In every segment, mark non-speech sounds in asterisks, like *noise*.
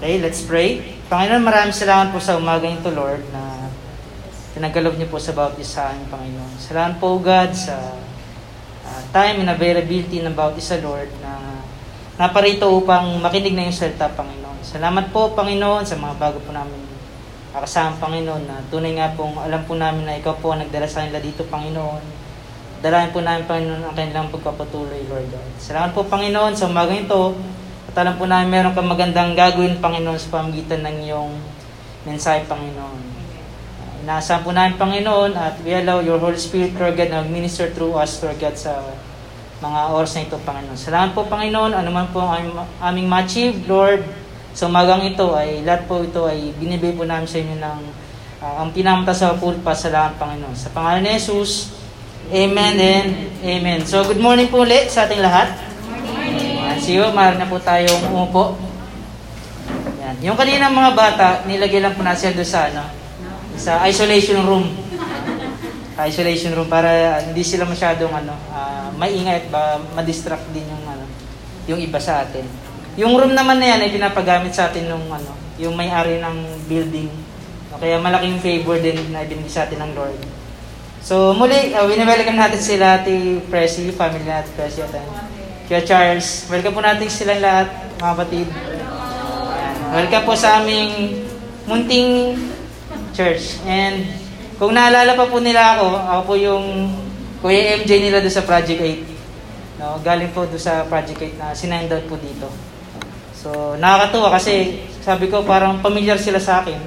Okay, let's pray. Panginoon, maraming salamat po sa umaga ito, Lord, na tinagalob niyo po sa bawat isa ang Panginoon. Salamat po, God, sa uh, time and availability ng bawat isa, Lord, na naparito upang makinig na yung salita, Panginoon. Salamat po, Panginoon, sa mga bago po namin kasama, Panginoon, na tunay nga pong alam po namin na ikaw po ang nagdala sa kanila dito, Panginoon. Dalayan po namin, Panginoon, ang kanilang pagpapatuloy, Lord God. Salamat po, Panginoon, sa umaga ito. At alam po namin meron kang magandang gagawin, Panginoon, sa pamagitan ng iyong mensahe, Panginoon. Uh, inaasahan po namin, Panginoon, at we allow your Holy Spirit, Lord God, na minister through us, Lord God, sa mga oras na ito, Panginoon. Salamat po, Panginoon, anuman po ang aming, aming ma-achieve, Lord, sa umagang ito, ay lahat po ito ay binibigay po namin sa inyo ng uh, ang pinamata sa pulpa sa lahat, Panginoon. Sa pangalan ni Jesus, Amen and Amen. So, good morning po ulit sa ating lahat. Siyo, maaari na po tayong umupo. Yan. Yung kanina mga bata, nilagay lang po natin doon sa, ano, sa isolation room. Isolation room para uh, hindi sila masyadong ano, uh, maingay at ba, ma-distract din yung ano, yung iba sa atin. Yung room naman na yan ay pinapagamit sa atin nung ano, yung may-ari ng building. Kaya malaking favor din na ibinigay sa atin ng Lord. So muli, uh, winewelcome natin sila, Ate Presi, family natin Presi at Kuya Charles. Welcome po natin silang lahat, mga kapatid. Welcome po sa aming munting church. And kung naalala pa po nila ako, ako po yung Kuya MJ nila doon sa Project 8. No, galing po doon sa Project 8 na sinend out po dito. So, nakakatuwa kasi sabi ko parang familiar sila sa akin.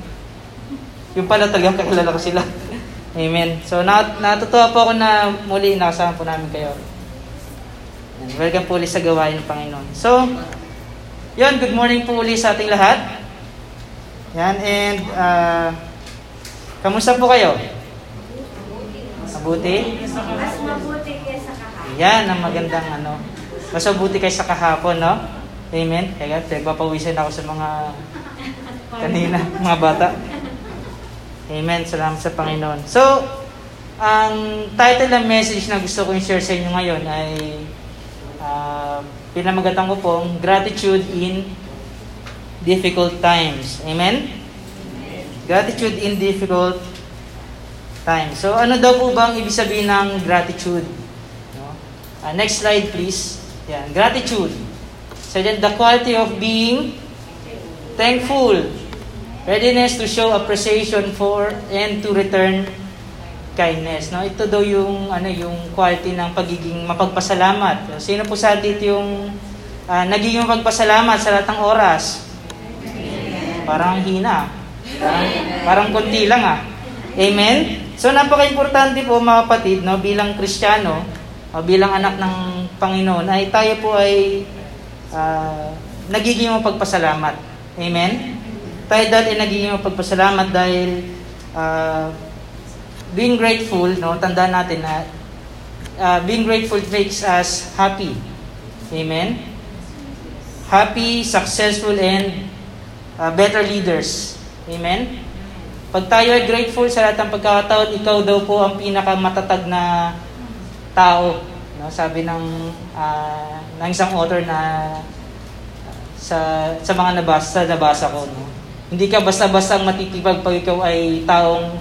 Yung pala talagang kakilala ko sila. *laughs* Amen. So, natutuwa po ako na muli nakasama po namin kayo. Welcome po ulit sa gawain ng Panginoon. So, yun, good morning po ulit sa ating lahat. Yan, and uh, kamusta po kayo? Mabuti? Mas mabuti kaysa kahapon. Yan, ang magandang ano. Mas mabuti kaysa kahapon, no? Amen? Kaya nagpapawisan ako sa mga *laughs* kanina, mga bata. Amen. Salamat sa Panginoon. So, ang title ng message na gusto kong share sa inyo ngayon ay uh, pinamagatan ko pong gratitude in difficult times. Amen? Gratitude in difficult times. So ano daw po bang ibig sabihin ng gratitude? No? Uh, next slide please. Yan, gratitude. So then the quality of being thankful, readiness to show appreciation for and to return kindness. No? Ito daw yung ano yung quality ng pagiging mapagpasalamat. Sino po sa dito yung uh, nagiging mapagpasalamat sa lahat ng oras? Parang hina. Parang, parang konti lang ah. Amen? So napaka-importante po mga kapatid, no, bilang Kristiyano, o bilang anak ng Panginoon, ay tayo po ay uh, nagiging mapagpasalamat. Amen? Tayo dahil ay nagiging mapagpasalamat dahil uh, being grateful, no, tandaan natin na uh, being grateful makes us happy. Amen? Happy, successful, and uh, better leaders. Amen? Pag tayo ay grateful sa lahat ng pagkakataon, ikaw daw po ang pinakamatatag na tao. No? Sabi ng, uh, ng isang author na sa sa mga nabasa, nabasa ko. No? Hindi ka basta-basta matitibag pag ikaw ay taong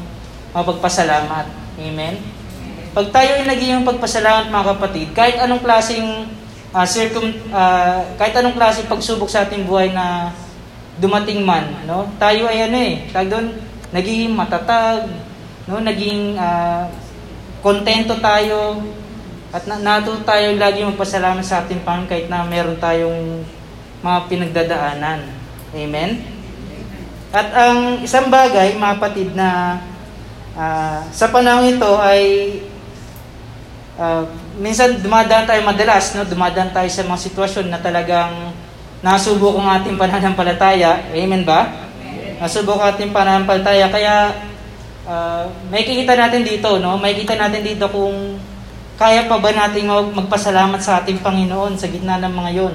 mapagpasalamat. Amen? Pag tayo ay naging pagpasalamat mga kapatid, kahit anong klaseng uh, circum, uh, kahit anong klaseng pagsubok sa ating buhay na dumating man, no? Tayo ay ano eh, tag doon, naging matatag, no? Naging uh, kontento tayo at na, nato tayo lagi magpasalamat sa ating Panginoon kahit na meron tayong mga pinagdadaanan. Amen? At ang isang bagay, mga kapatid, na uh, sa panahon ito ay uh, minsan dumadaan tayo madalas, no? dumadaan tayo sa mga sitwasyon na talagang nasubok ang ating pananampalataya. Amen ba? Nasubok ang ating pananampalataya. Kaya uh, may kikita natin dito, no? May kita natin dito kung kaya pa ba nating magpasalamat sa ating Panginoon sa gitna ng mga yon.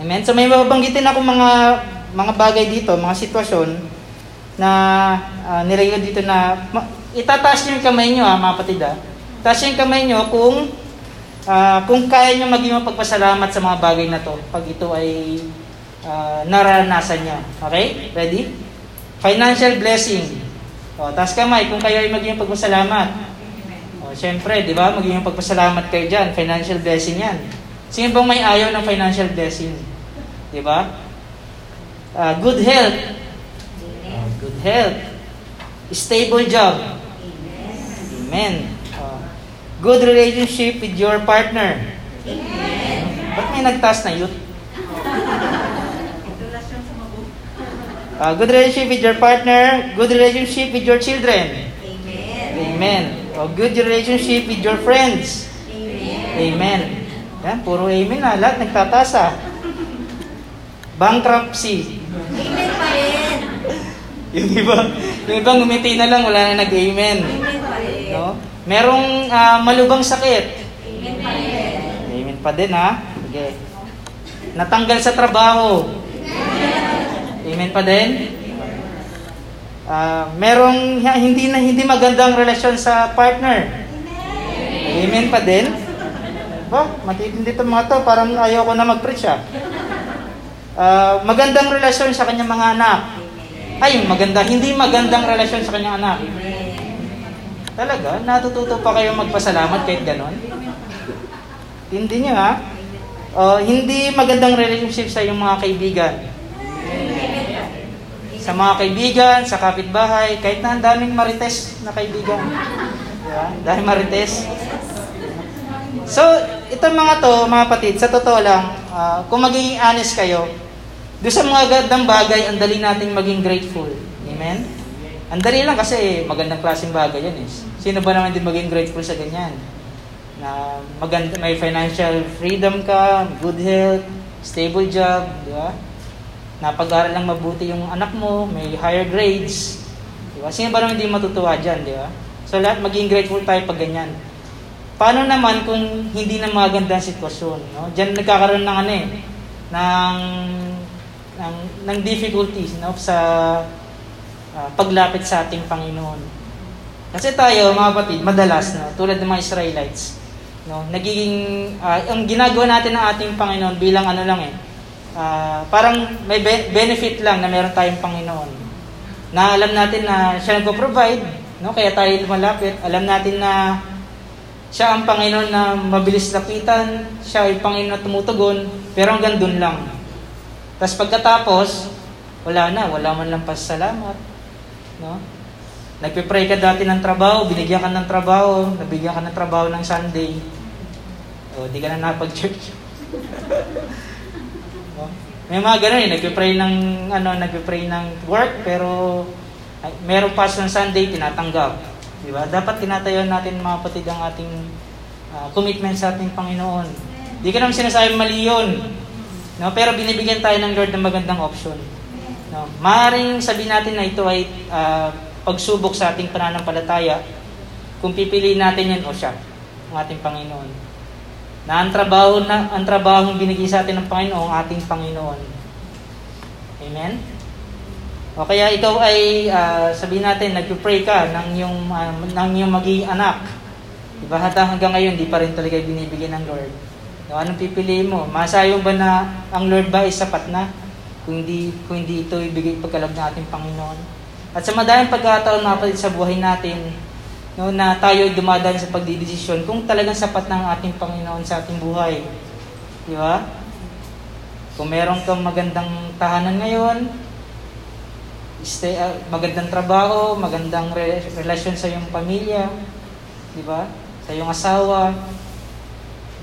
Amen? So may mabanggitin ako mga mga bagay dito, mga sitwasyon na uh, nilagay dito na itataas niyo yung kamay niyo ha, mga kapatid ha. Taas yung kamay niyo kung uh, kung kaya niyo maging mapagpasalamat sa mga bagay na to pag ito ay uh, naranasan nyo. Okay? Ready? Financial blessing. O, taas kamay kung kayo ay maging pagpasalamat. O, syempre, di ba? Maging pagpasalamat kayo dyan. Financial blessing yan. Sino bang may ayaw ng financial blessing? Di ba? Uh, good health. Health. Stable job. Amen. Uh, good relationship with your partner. Amen. Ba't may nagtaas na youth? Uh, good relationship with your partner, good relationship with your children. Amen. Amen. O, good relationship with your friends. Amen. Amen. Yan, puro amen na. Lahat nagtataas ah. Bankruptcy. Amen pa rin. Yung iba, yung ibang ngumiti na lang, wala na nag-amen. Amen. No? Merong ah, malubang sakit. Amen pa. Amen din ha. Sige. Natanggal sa trabaho. Amen pa din. Ah, merong ha- hindi na hindi magandang relasyon sa partner. Amen pa din. Ba, matitindi itong mga to, parang ayaw ko na mag-preach ah. Ah, magandang relasyon sa kanyang mga anak. Ay, maganda, hindi magandang relasyon sa kanyang anak. Talaga, natututo pa kayo magpasalamat kahit ganon? Hindi niyo ha? Oh, hindi magandang relationship sa iyong mga kaibigan. Sa mga kaibigan, sa kapitbahay, kahit na ang daming marites na kaibigan. Diba? Dahil marites. So, itong mga to, mga patid, sa totoo lang, ah, kung magiging honest kayo, doon sa mga gandang bagay, ang dali nating maging grateful. Amen? Ang dali lang kasi magandang klaseng bagay yan eh. Sino ba naman din maging grateful sa ganyan? Na maganda, may financial freedom ka, good health, stable job, di ba? Napag-aral lang mabuti yung anak mo, may higher grades. Di ba? Sino ba naman hindi matutuwa dyan, di ba? So lahat maging grateful tayo pag ganyan. Paano naman kung hindi na maganda ang sitwasyon? No? Diyan nagkakaroon ng ano eh, ng, ng, ng difficulties no? sa ah, paglapit sa ating Panginoon. Kasi tayo, mga kapatid, madalas, no, tulad ng mga Israelites, no, nagiging, ah, ang ginagawa natin ng ating Panginoon bilang ano lang eh, ah, parang may be- benefit lang na meron tayong Panginoon. Na alam natin na siya nagpo-provide, no, kaya tayo lumalapit. Alam natin na siya ang Panginoon na mabilis lapitan, siya ay Panginoon na tumutugon, pero hanggang dun lang. Tapos pagkatapos, wala na, wala man lang pasalamat. No? Nagpe-pray ka dati ng trabaho, binigyan ka ng trabaho, nabigyan ka ng trabaho ng Sunday. O, di ka na napag-church. *laughs* no? May mga ganun eh, nagpe-pray ng, ano, nagpe-pray ng work, pero ay, meron pass ng Sunday, tinatanggap. Di ba? Dapat tinatayon natin mga patid ang ating ah, commitment sa ating Panginoon. Di ka naman sinasabi mali yun. No? Pero binibigyan tayo ng Lord ng magandang option. No? Maaring sabihin natin na ito ay ah, pagsubok sa ating pananampalataya kung pipiliin natin yan o siya, ang ating Panginoon. Na ang trabaho na ang trabaho binigay sa atin ng Panginoon, ang ating Panginoon. Amen? O kaya ikaw ay ah, sabihin natin nagpe-pray ka ng iyong ah, ng iyong magiging anak. Diba hanggang ngayon di pa rin talaga binibigyan ng Lord. No, anong pipiliin mo? Masayong ba na ang Lord ba ay sapat na? Kung hindi, kung hindi ito ibigay pagkalab ng ating Panginoon. At sa madaming mga kapatid sa buhay natin, no, na tayo ay dumadaan sa pagdidesisyon kung talagang sapat na ang ating Panginoon sa ating buhay. Di ba? Kung meron kang magandang tahanan ngayon, stay, ah, magandang trabaho, magandang re- relasyon sa iyong pamilya, di ba? Sa iyong asawa,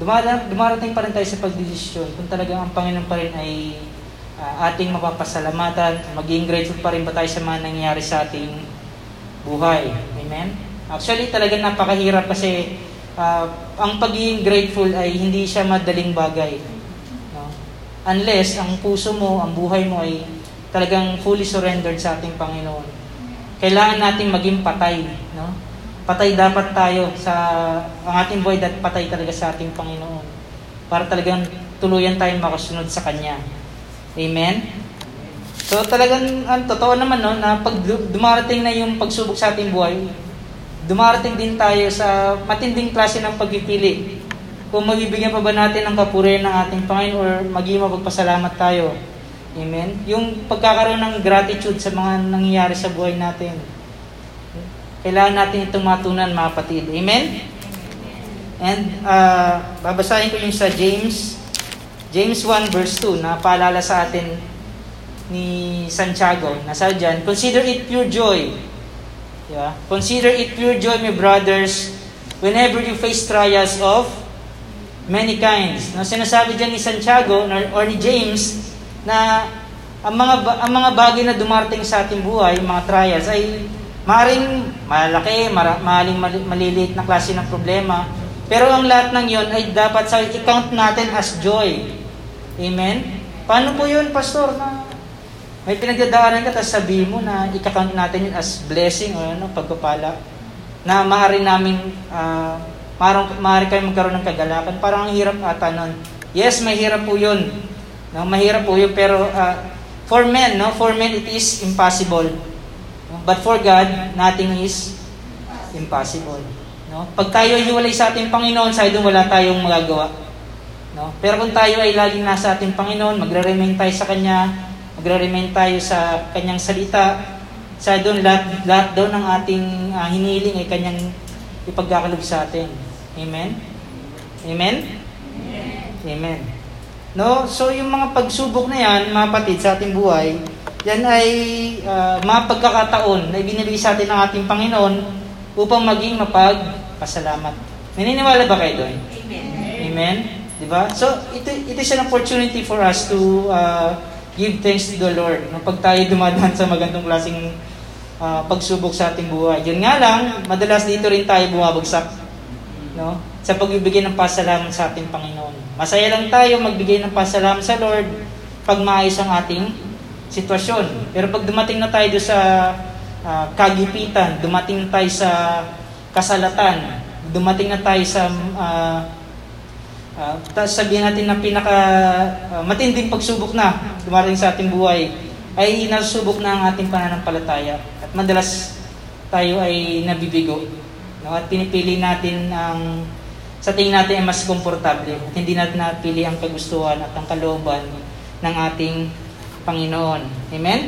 dumarating, dumarating pa rin tayo sa pagdesisyon kung talagang ang Panginoon pa rin ay ah, ating mapapasalamatan, maging grateful pa rin ba tayo sa mga nangyayari sa ating buhay. Amen? Actually, talagang napakahirap kasi ah, ang pagiging grateful ay hindi siya madaling bagay. No? Unless ang puso mo, ang buhay mo ay talagang fully surrendered sa ating Panginoon. Kailangan nating maging patay, no? Patay dapat tayo sa ang ating buhay dapat patay talaga sa ating Panginoon. Para talagang tuluyan tayong makasunod sa Kanya. Amen? So talagang ang totoo naman no na pag du- dumarating na yung pagsubok sa ating buhay, dumarating din tayo sa matinding klase ng pagpipili. Kung mabibigyan pa ba natin ng kapurihan ng ating Panginoon or maging mapagpasalamat tayo Amen? Yung pagkakaroon ng gratitude sa mga nangyayari sa buhay natin. Kailangan natin itong matunan mga kapatid. Amen? And uh, babasahin ko yung sa James, James 1 verse 2 na paalala sa atin ni Santiago. Nasa dyan, Consider it pure joy. Yeah? Consider it pure joy, my brothers, whenever you face trials of many kinds. No, sinasabi dyan ni Santiago or, or ni James na ang mga ang mga bagay na dumarating sa ating buhay, mga trials ay maring malaki, mara, maling maliliit na klase ng problema. Pero ang lahat ng yon ay dapat sa i-count natin as joy. Amen? Paano po yun, Pastor? Na may pinagdadaanan ka, tapos sabihin mo na i-count natin yun as blessing o ano, pagpapala. Na maaari namin, uh, maaari, maaari kayo magkaroon ng kagalakan. Parang ang hirap ata nun. Yes, mahirap po yun. No, mahirap po yun, pero uh, for men, no, for men it is impossible. But for God, nothing is impossible. No? Pag tayo hiwalay sa ating Panginoon, sa doon wala tayong magagawa. No? Pero kung tayo ay laging nasa ating Panginoon, magre-remain tayo sa Kanya, magre-remain tayo sa Kanyang salita, sa doon lahat, lahat daw ng ating uh, hiniling ay Kanyang ipagkakalob sa atin. Amen? Amen? Amen. Amen. No? So yung mga pagsubok na yan, mga patid sa ating buhay, yan ay uh, mga pagkakataon na ibinibigay sa atin ng ating Panginoon upang maging mapagpasalamat. Naniniwala ba kayo doon? Amen. Amen? Di ba? So, ito, ito is an opportunity for us to uh, give thanks to the Lord. No, pag tayo dumadaan sa magandang klaseng uh, pagsubok sa ating buhay. Yun nga lang, madalas dito rin tayo bumabagsak. No? Sa pagbibigay ng pasalamat sa ating Panginoon. Masaya lang tayo magbigay ng pasalamat sa Lord pag maayos ang ating sitwasyon. Pero pag dumating na tayo sa uh, kagipitan, dumating na tayo sa kasalatan, dumating na tayo sa uh, uh, sabihin natin na pinaka uh, matinding pagsubok na dumating sa ating buhay, ay nasubok na ang ating pananampalataya. At madalas tayo ay nabibigo. No? At pinipili natin ang sa tingin natin ay mas komportable at hindi natin napili ang kagustuhan at ang kalooban ng ating Panginoon. Amen?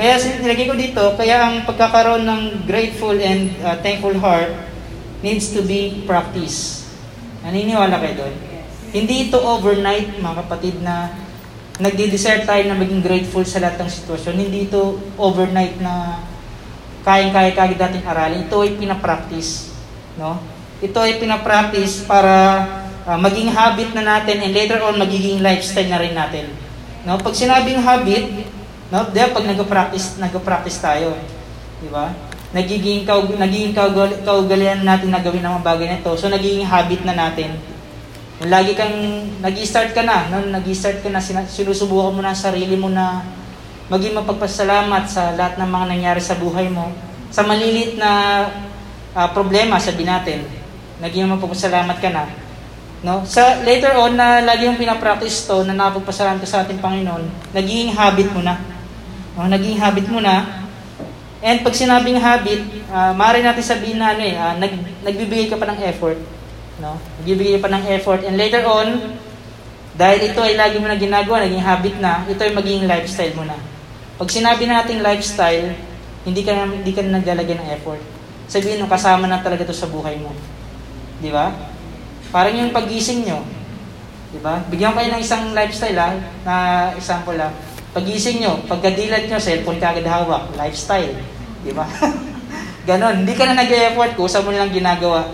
Kaya nilagay ko dito, kaya ang pagkakaroon ng grateful and uh, thankful heart needs to be practice. Naniniwala kayo doon? Hindi ito overnight, mga kapatid, na nagdi-desire tayo na maging grateful sa lahat ng sitwasyon. Hindi ito overnight na kayang-kaya kagad natin aralin. Ito ay pinapractice. No? Ito ay pinapractice para uh, maging habit na natin and later on magiging lifestyle na rin natin. No, pag sinabing habit, no, di pag nagpa-practice, nagpa-practice tayo, di ba? Nagiging kaug nagiging kaugal kaugalian natin na gawin ang mga bagay na ito. So nagiging habit na natin. Lagi kang nag-start ka na, no, nag-start ka na sinusubukan mo na sarili mo na maging mapagpasalamat sa lahat ng mga nangyari sa buhay mo. Sa malilit na uh, problema, sabi natin, naging mapagpasalamat ka na No? Sa later on na lagi yung pinapractice to na napagpasalamat ka sa ating Panginoon, naging habit mo na. No? Naging habit mo na. And pag sinabing habit, uh, maaari natin sabihin na ano eh, uh, nag, nagbibigay ka pa ng effort. No? Nagbibigay ka pa ng effort. And later on, dahil ito ay lagi mo na ginagawa, naging habit na, ito ay magiging lifestyle mo na. Pag sinabi nating lifestyle, hindi ka hindi ka na naglalagay ng effort. Sabihin mo, kasama na talaga to sa buhay mo. Di ba? Parang yung pagising nyo. Di ba? Bigyan kayo ng isang lifestyle ha, na example ha. Pagising nyo, pagkadilat nyo, cellphone ka agad hawak. Lifestyle. Di ba? *laughs* Ganon. Hindi ka na nag-effort kung saan mo lang ginagawa.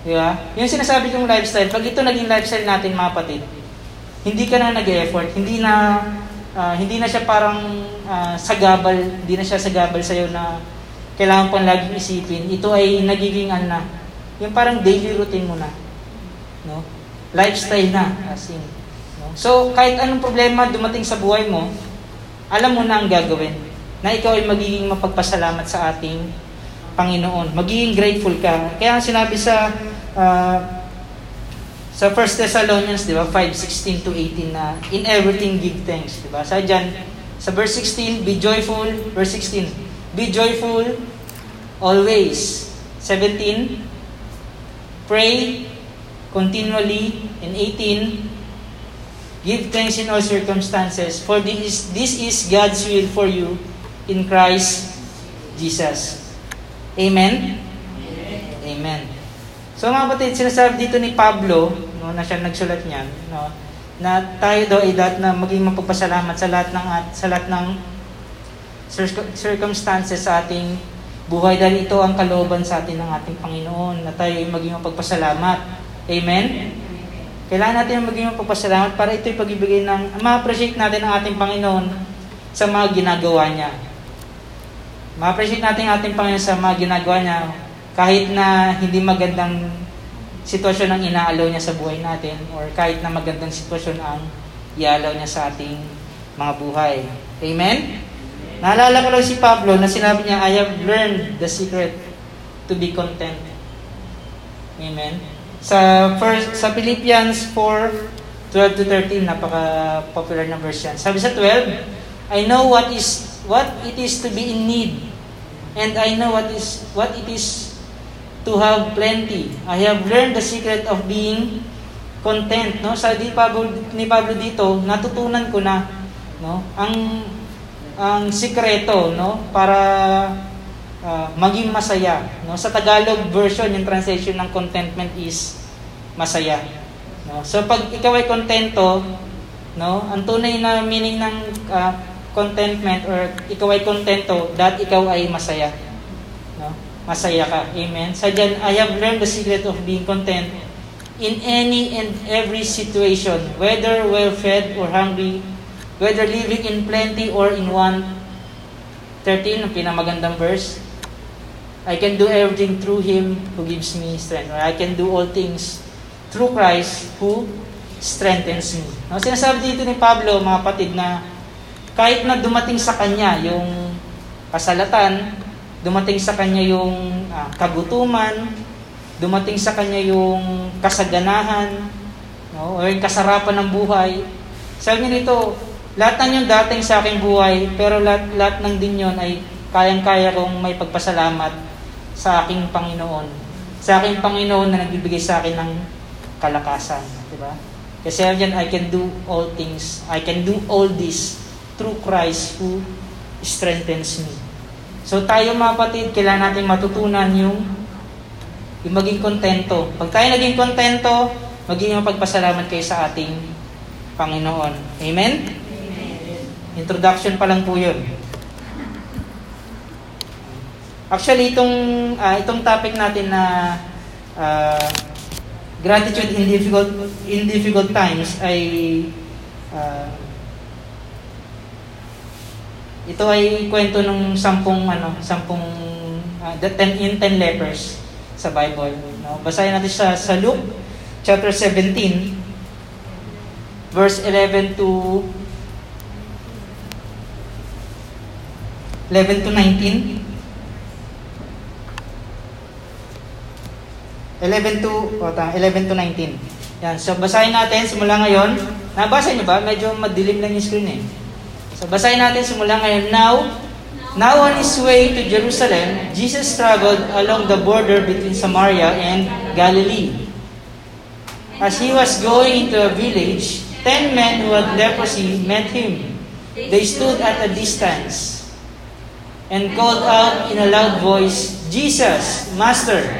Di ba? Yung sinasabi kong lifestyle, pag ito naging lifestyle natin mga kapatid, hindi ka na nag-effort, hindi na uh, hindi na siya parang uh, sagabal, hindi na siya sagabal sa iyo na kailangan pang laging isipin. Ito ay nagiging ano na, yung parang daily routine mo na. No? Lifestyle na, as in. No? So, kahit anong problema dumating sa buhay mo, alam mo na ang gagawin. Na ikaw ay magiging mapagpasalamat sa ating Panginoon. Magiging grateful ka. Kaya sinabi sa uh, sa 1 Thessalonians, di ba, 5:16 to 18 na in everything give thanks, di ba? Sa diyan sa verse 16, be joyful, verse 16, be joyful always. 17, pray continually. In 18, Give thanks in all circumstances, for this is, this is God's will for you in Christ Jesus. Amen? Amen. So mga kapatid, sinasabi dito ni Pablo, no, na siya nagsulat niyan, no, na tayo daw ay dapat na maging mapagpasalamat sa lahat ng at sa lahat ng circumstances sa ating buhay dahil ito ang kalooban sa atin ng ating Panginoon na tayo ay maging mapagpasalamat. Amen? Kailangan natin maging mapagpasalamat para ito'y pagibigay ng, ma-appreciate natin ang ating Panginoon sa mga ginagawa niya. Ma-appreciate natin ang ating Panginoon sa mga ginagawa niya kahit na hindi magandang sitwasyon ang inaalaw niya sa buhay natin or kahit na magandang sitwasyon ang ialaw niya sa ating mga buhay. Amen? Naalala ko lang si Pablo na sinabi niya, I have learned the secret to be content. Amen. Sa first sa Philippians 4 12 to 13 napaka popular na verse yan. Sabi sa 12, I know what is what it is to be in need and I know what is what it is to have plenty. I have learned the secret of being content, no? Sa di Pablo ni Pablo dito, natutunan ko na no, ang ang sikreto no para uh, maging masaya no? Sa Tagalog version yung translation ng contentment is masaya no? So pag ikaw ay kontento no? Ang tunay na meaning ng uh, contentment or ikaw ay kontento that ikaw ay masaya no? Masaya ka. Amen? Sa diyan I have learned the secret of being content in any and every situation whether well fed or hungry whether living in plenty or in want. 13, ang pinamagandang verse. I can do everything through Him who gives me strength. Or I can do all things through Christ who strengthens me. No, sinasabi dito ni Pablo, mga patid, na kahit na dumating sa kanya yung kasalatan, dumating sa kanya yung uh, kagutuman, dumating sa kanya yung kasaganahan, no, o yung kasarapan ng buhay, sabi niya dito, lahat ng yung dating sa aking buhay, pero lahat, lahat ng din yon ay kayang-kaya kong may pagpasalamat sa aking Panginoon. Sa aking Panginoon na nagbibigay sa akin ng kalakasan. Di ba? Kasi yan, I can do all things. I can do all this through Christ who strengthens me. So tayo mga kapatid, kailangan natin matutunan yung, yung maging kontento. Pag tayo naging kontento, maging mapagpasalamat kayo sa ating Panginoon. Amen? Introduction pa lang po yun. Actually, itong, uh, itong topic natin na uh, gratitude in difficult, in difficult times ay uh, ito ay kwento ng sampung ano, sampung uh, the ten in ten lepers sa Bible. No? Basahin natin sa sa Luke chapter 17 verse 11 to 11 to 19. 11 to, oh, 11 to 19. Yan. So, basahin natin simula ngayon. Nabasa niyo ba? Medyo madilim lang yung screen eh. So, basahin natin simula ngayon. Now, now on his way to Jerusalem, Jesus traveled along the border between Samaria and Galilee. As he was going into a village, ten men who had leprosy met him. They stood at a distance and called out in a loud voice, Jesus, Master,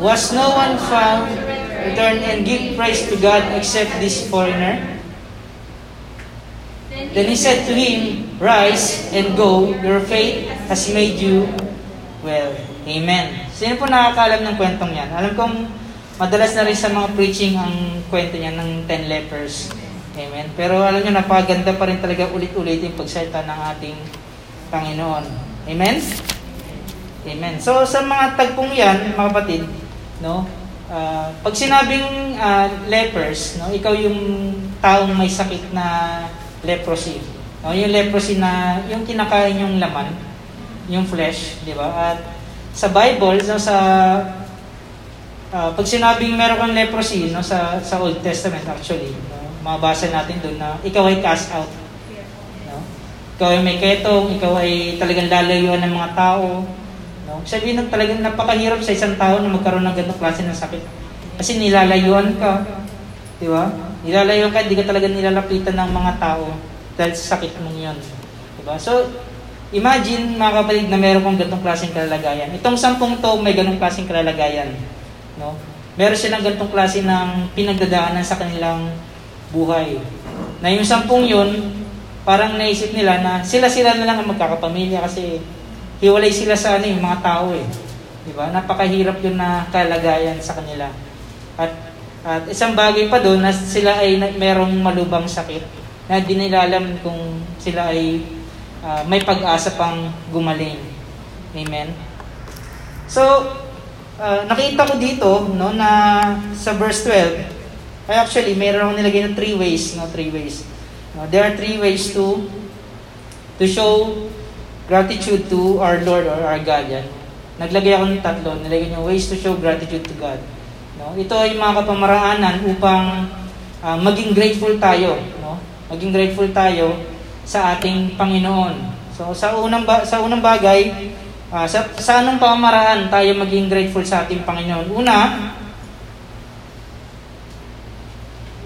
Was no one found return and give praise to God except this foreigner? Then he said to him, Rise and go, your faith has made you well. Amen. Sino po nakakalam ng kwentong yan? Alam kong madalas na rin sa mga preaching ang kwento niya ng ten lepers. Amen. Pero alam nyo, napaganda pa rin talaga ulit-ulit yung pagsalita ng ating Panginoon. Amen? Amen. So sa mga tagpong yan, mga kapatid, no? ah, pag sinabing ah, lepers, no, ikaw yung taong may sakit na leprosy. No, yung leprosy na yung kinakain yung laman, yung flesh, di ba? At sa Bible, no, sa ah, pag sinabing meron kang leprosy, no, sa sa Old Testament actually, no, mabasa natin doon na ikaw ay cast out. No? Ikaw ay may ketong, ikaw ay talagang lalayuan ng mga tao. No? Sabihin ng talagang napakahirap sa isang tao na magkaroon ng ganitong klase ng sakit. Kasi nilalayuan ka. Di ba? Nilalayuan ka, hindi ka talaga nilalapitan ng mga tao dahil sa sakit mong yun. Di ba? So, imagine mga kapatid na meron kong ganitong klaseng kalalagayan. Itong sampung to may ganitong klaseng kalalagayan. No? Meron silang ganitong klase ng pinagdadaanan sa kanilang buhay. Na yung sampung yun, parang naisip nila na sila-sila na lang ang magkakapamilya kasi hiwalay sila sa ano, yung mga tao eh. Di ba? Napakahirap yun na kalagayan sa kanila. At, at isang bagay pa doon na sila ay merong malubang sakit na di nila alam kung sila ay ah, may pag-asa pang gumaling. Amen? So, ah, nakita ko dito no, na sa verse 12, ay actually, meron nilagay na three ways. No, three ways. No, there are three ways to to show gratitude to our Lord or our God. Yan. Naglagay ako ng tatlo. Nilagay niyo ways to show gratitude to God. No? Ito ay mga kapamaraanan upang ah, maging grateful tayo. No? Maging grateful tayo sa ating Panginoon. So sa unang ba- sa unang bagay, ah, sa, sa anong pamamaraan tayo maging grateful sa ating Panginoon? Una,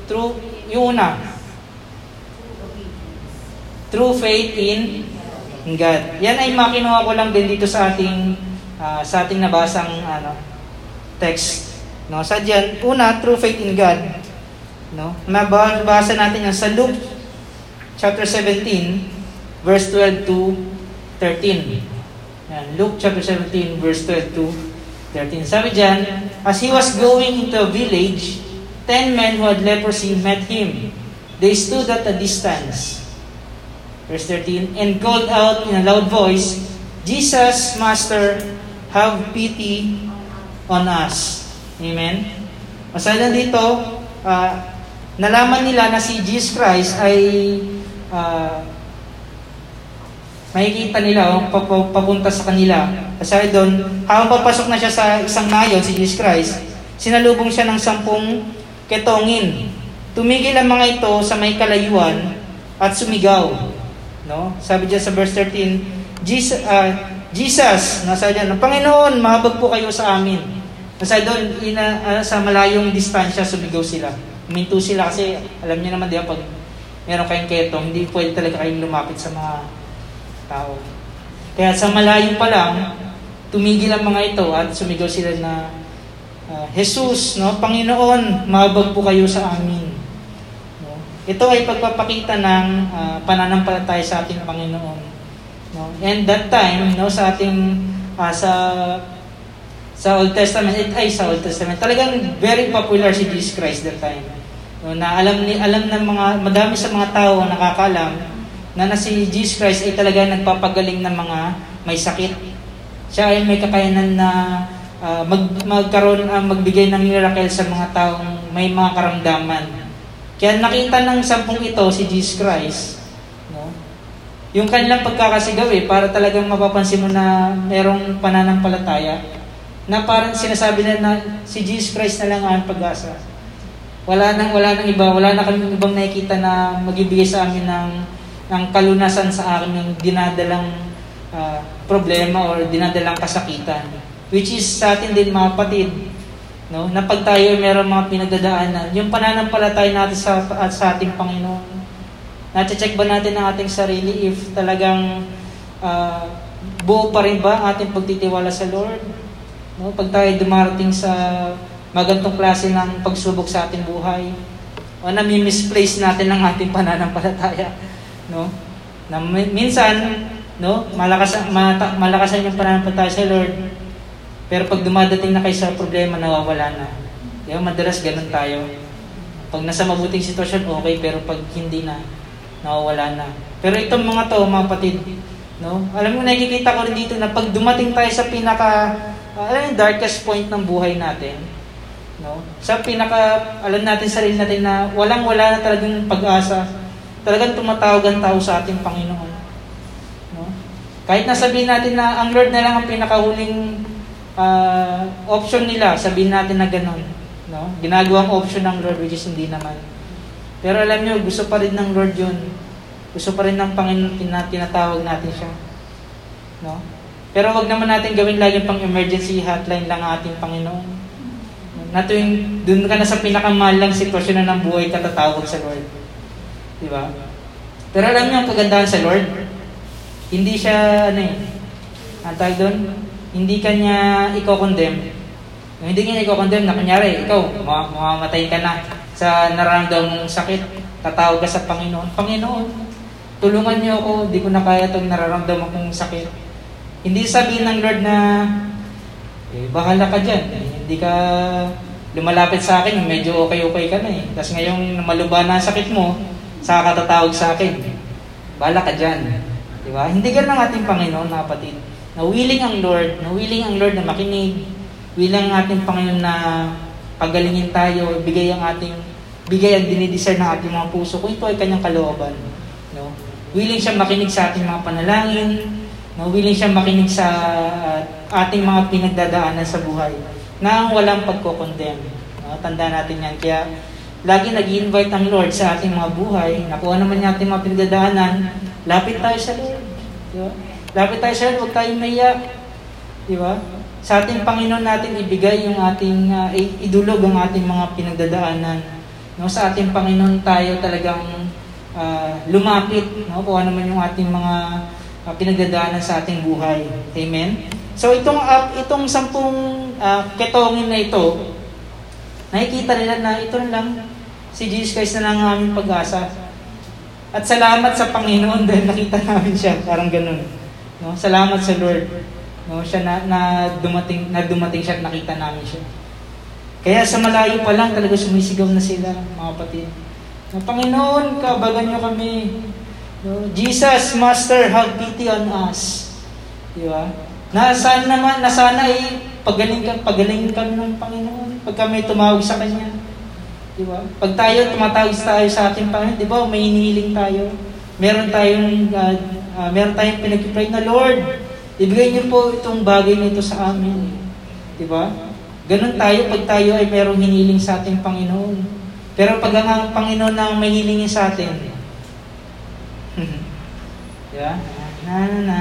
through yung una, through faith in God. Yan ay makinuha ko lang din dito sa ating ah, sa ating nabasang ano text. No, sa diyan, una through faith in God. No? Mabasa natin yan sa Luke chapter 17 verse 12 to 13. Yan, Luke chapter 17 verse 12 to 13. Sabi diyan, as he was going into a village, ten men who had leprosy met him. They stood at a distance. Verse 13, and called out in a loud voice, Jesus, Master, have pity on us. Amen? Masaya dito, ah, nalaman nila na si Jesus Christ ay ah, makikita nila o pap- papunta sa kanila. Kasi doon, habang papasok na siya sa isang nayon, si Jesus Christ, sinalubong siya ng sampung ketongin. Tumigil ang mga ito sa may kalayuan at sumigaw. No? Sabi diyan sa verse 13, Jesus, ah, Jesus nasa diyan, Panginoon, mahabag po kayo sa amin. Nasa doon, ina, ah, sa malayong distansya, sumigaw sila. Huminto sila kasi alam niyo naman di ba, pag meron kayong ketong, hindi pwede talaga kayong lumapit sa mga tao. Kaya sa malayo pa lang, tumigil ang mga ito at sumigaw sila na, ah, Jesus, no, Panginoon, mahabag po kayo sa amin. Ito ay pagpapakita ng ah, pananampalataya sa ating Panginoon. No? And that time, no, sa ating ah, sa sa Old Testament, it, ay sa Old Testament, talagang very popular si Jesus Christ that time. No, na alam ni alam ng mga madami sa mga tao ang nakakaalam na na si Jesus Christ ay talaga nagpapagaling ng mga may sakit. Siya ay may kakayanan na ah, mag, magkaroon, ah, magbigay ng miracle sa mga taong may mga karamdaman. Kaya nakita ng sampung ito si Jesus Christ, no? yung kanilang pagkakasigaw eh, para talagang mapapansin mo na merong pananampalataya, na parang sinasabi na, na si Jesus Christ na lang ang pag-asa. Wala nang wala nang iba, wala na kami ibang nakikita na magibigay sa amin ng ng kalunasan sa akin ng dinadalang ah, problema or dinadalang kasakitan. Which is sa atin din mga kapatid, no? Na pag tayo meron mga pinagdadaanan, yung pananampalataya natin sa at sa ating Panginoon. Nache-check ba natin ang ating sarili if talagang ah, buo pa rin ba ang ating pagtitiwala sa Lord? No, pag tayo dumarating sa magantong klase ng pagsubok sa ating buhay, o nami-misplace natin ang ating pananampalataya, no? Na mi- minsan, no, malakas mata, malakasan yung pananampalataya sa Lord. Pero pag dumadating na kayo sa problema, nawawala na. Di ba, madalas ganun tayo. Pag nasa mabuting sitwasyon, okay, pero pag hindi na, nawawala na. Pero itong mga to, mga patid, no? Alam mo, nakikita ko rin dito na pag dumating tayo sa pinaka, uh, alam yung darkest point ng buhay natin, No? Sa pinaka, alam natin sa sarili natin na walang-wala na talagang pag-asa. Talagang tumatawag ang tao sa ating Panginoon. No? Kahit nasabihin natin na ang Lord na lang ang pinakahuling uh, option nila, sabihin natin na ganun. No? Ginagawang option ng Lord which is hindi naman. Pero alam nyo, gusto pa rin ng Lord yun. Gusto pa rin ng Panginoon na tinatawag natin siya. No? Pero wag naman natin gawin lagi pang emergency hotline lang ating Panginoon na tuwing dun ka na sa pinakamalang sitwasyon na ng buhay ka sa Lord. Di ba? Pero alam niyo ang kagandahan sa Lord? Hindi siya, ano eh, ang tawag doon, hindi ka niya i-condemn. Hindi niya i-condemn na kunyari, ikaw, mamamatay ka na sa nararamdaman mong sakit, tatawag ka sa Panginoon. Panginoon, tulungan niyo ako, di ko na kaya itong nararamdaman kong sakit. Hindi sabihin ng Lord na, eh, bahala ka dyan. Eh, hindi ka lumalapit sa akin, medyo okay-okay ka na eh. Tapos ngayong maluba na sakit mo, saka katatawag sa akin. Bala ka dyan. Di ba? Hindi ganun ang ating Panginoon, mga kapatid. Na willing ang Lord, na willing ang Lord na makinig, willing ang ating Panginoon na pagalingin tayo, bigay ang ating, bigay ang dinidesire ng ating mga puso kung ito ay kanyang kalooban. No? Willing siya makinig sa ating mga panalangin, no? willing siya makinig sa uh, ating mga pinagdadaanan sa buhay na walang pagko-condemn. No? Tanda natin yan. Kaya lagi nag invite ang Lord sa ating mga buhay. Nakuha naman niya ating mga pinagdadaanan. Lapit tayo sa Lord. Di? Lapit tayo sa Lord. Huwag tayong maiya. Di ba? Sa ating Panginoon natin ibigay yung ating, uh, idulog ang ating mga pinagdadaanan. No? Sa ating Panginoon tayo talagang uh, lumapit. No? Kung ano man yung ating mga uh, pinagdadaanan sa ating buhay. Amen? So itong uh, itong sampung uh, ketongin na ito, nakikita nila na ito lang si Jesus Christ na lang ang aming pag-asa. At salamat sa Panginoon dahil nakita namin siya, parang ganun. No? Salamat sa Lord. No, siya na, na dumating na dumating siya at nakita namin siya. Kaya sa malayo pa lang talaga sumisigaw na sila, mga kapatid. No, Panginoon, kabagan niyo kami. No, Jesus, Master, have pity on us. Di ba? Na sana naman, na sana ay pagaling ka, pagaling kami ng Panginoon pag kami tumawag sa Kanya. Di ba? Pag tayo tumatawag tayo sa ating Panginoon, di ba, may hinihiling tayo. Meron tayong, uh, uh, meron tayong pinag-pray na, Lord, ibigay niyo po itong bagay nito sa amin. Di ba? Ganun tayo pag tayo ay merong hiniling sa ating Panginoon. Pero pag ang Panginoon na may hilingin sa atin, *laughs* di ba? Na, na,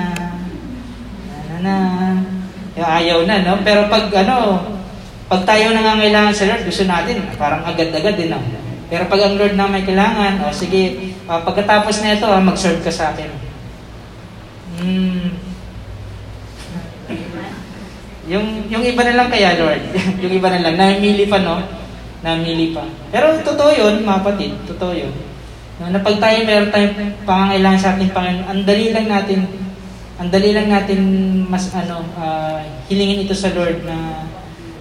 na, na, yung ayaw na, no? Pero pag ano, pag tayo nangangailangan sa Lord, gusto natin, parang agad-agad din, no? Pero pag ang Lord na may kailangan, o oh, sige, uh, pagkatapos na ito, uh, mag-serve ka sa akin. Hmm. Yung, yung iba na lang kaya, Lord. *laughs* yung iba na lang. Namili pa, no? Namili pa. Pero totoo yun, mga kapatid. Totoo yun. No, na pag tayo meron tayong pangangailangan sa ating Panginoon, ang dali lang natin ang dali lang natin mas ano uh, hilingin ito sa Lord na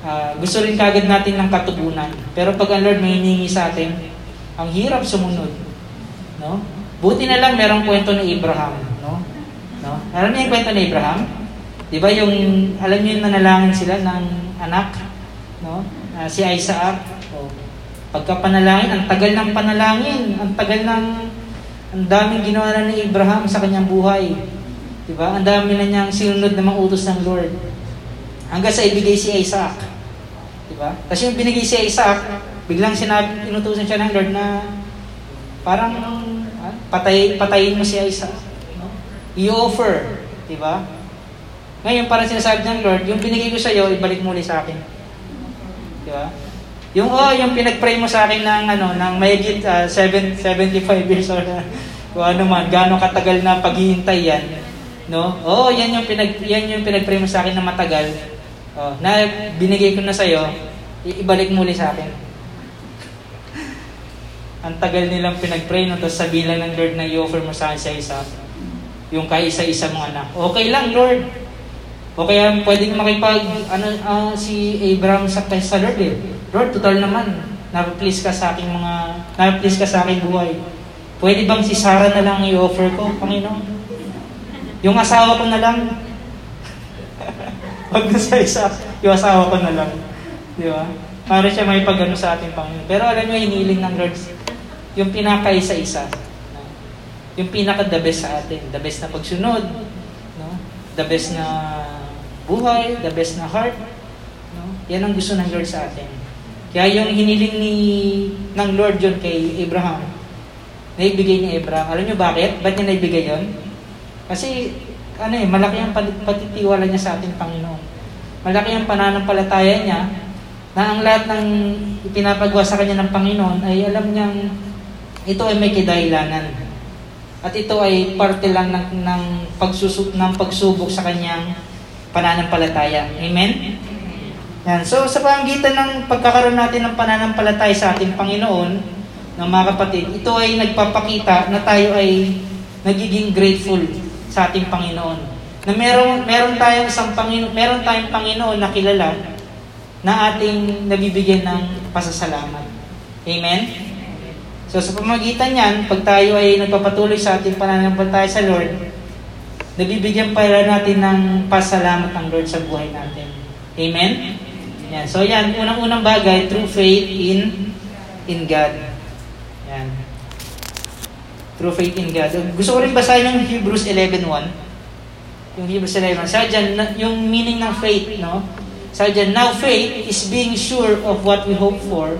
uh, gusto rin kagad natin ng katubunan. Pero pag ang Lord may hiningi sa atin, ang hirap sumunod. No? Buti na lang merong kwento ni Abraham, no? No? Alam niyo yung kwento ni Abraham? 'Di ba yung alam niyo yung nanalangin sila ng anak, no? Uh, si Isaac. Oh. Pagka panalangin, ang tagal ng panalangin, ang tagal ng ang daming ginawa na ni Abraham sa kanyang buhay. Diba? Ang dami na niyang sinunod na mga utos ng Lord. Hanggang sa ibigay si Isaac. Diba? Tapos yung binigay si Isaac, biglang sinabi, inutusan siya ng Lord na parang ah, patay, patayin mo si Isaac. I-offer. Diba? Ngayon, parang sinasabi ng Lord, yung binigay ko sa iyo, ibalik mo ulit sa akin. Diba? Yung, oh, yung pinag-pray mo sa akin ng, ano, ng mayigit uh, 7, 75 years old na, kung ano man, gano'ng katagal na paghihintay yan, No? Oh, yan yung pinag yan yung pinag-pray mo sa akin na matagal. Oh, na binigay ko na sa iyo, ibalik mo ulit sa akin. *laughs* Ang tagal nilang pinag-pray no, tapos sabi lang ng Lord na i-offer mo sa akin sa isa. Yung kay isa-isa mong anak. Okay lang, Lord. O kaya pwedeng makipag, ano, uh, si Abraham sa, sa Lord eh. Lord, total naman, na-please ka sa aking mga, na-please ka sa aking buhay. Pwede bang si Sarah na lang i-offer ko, Panginoon? Yung asawa ko na lang. *laughs* Huwag na sa isa. Yung asawa ko na lang. Di ba? para siya may pagano sa ating Panginoon. Pero alam nyo, hiniling ng Lord yung pinakaisa-isa. Yung pinaka-the best sa atin. The best na pagsunod. No? The best na buhay. The best na heart. No? Yan ang gusto ng Lord sa atin. Kaya yung hiniling ni, ng Lord yun kay Abraham, naibigay ni Abraham. Alam nyo bakit? Ba't niya naibigay yon? Kasi, ano eh, malaki ang patitiwala niya sa ating Panginoon. Malaki ang pananampalataya niya na ang lahat ng ipinapagawa sa kanya ng Panginoon ay alam niyang ito ay may kidahilanan. At ito ay parte lang ng, ng, pagsusuk, ng pagsubok sa kanyang pananampalataya. Amen? Yan. So, sa pamagitan ng pagkakaroon natin ng pananampalataya sa ating Panginoon, ng mga kapatid, ito ay nagpapakita na tayo ay nagiging grateful sa ating Panginoon. Na meron, meron tayong isang Panginoon, meron tayong Panginoon na kilala na ating nabibigyan ng pasasalamat. Amen? So sa pamagitan niyan, pag tayo ay nagpapatuloy sa ating pananampalataya sa Lord, nabibigyan pa natin ng pasalamat ng Lord sa buhay natin. Amen? Yan. So yan, unang-unang bagay, true faith in in God. Yan. True faith in God. Gusto ko rin basahin yung Hebrews 11.1. Yung Hebrews 11.1. Sa dyan, yung meaning ng faith, no? Sa dyan, now faith is being sure of what we hope for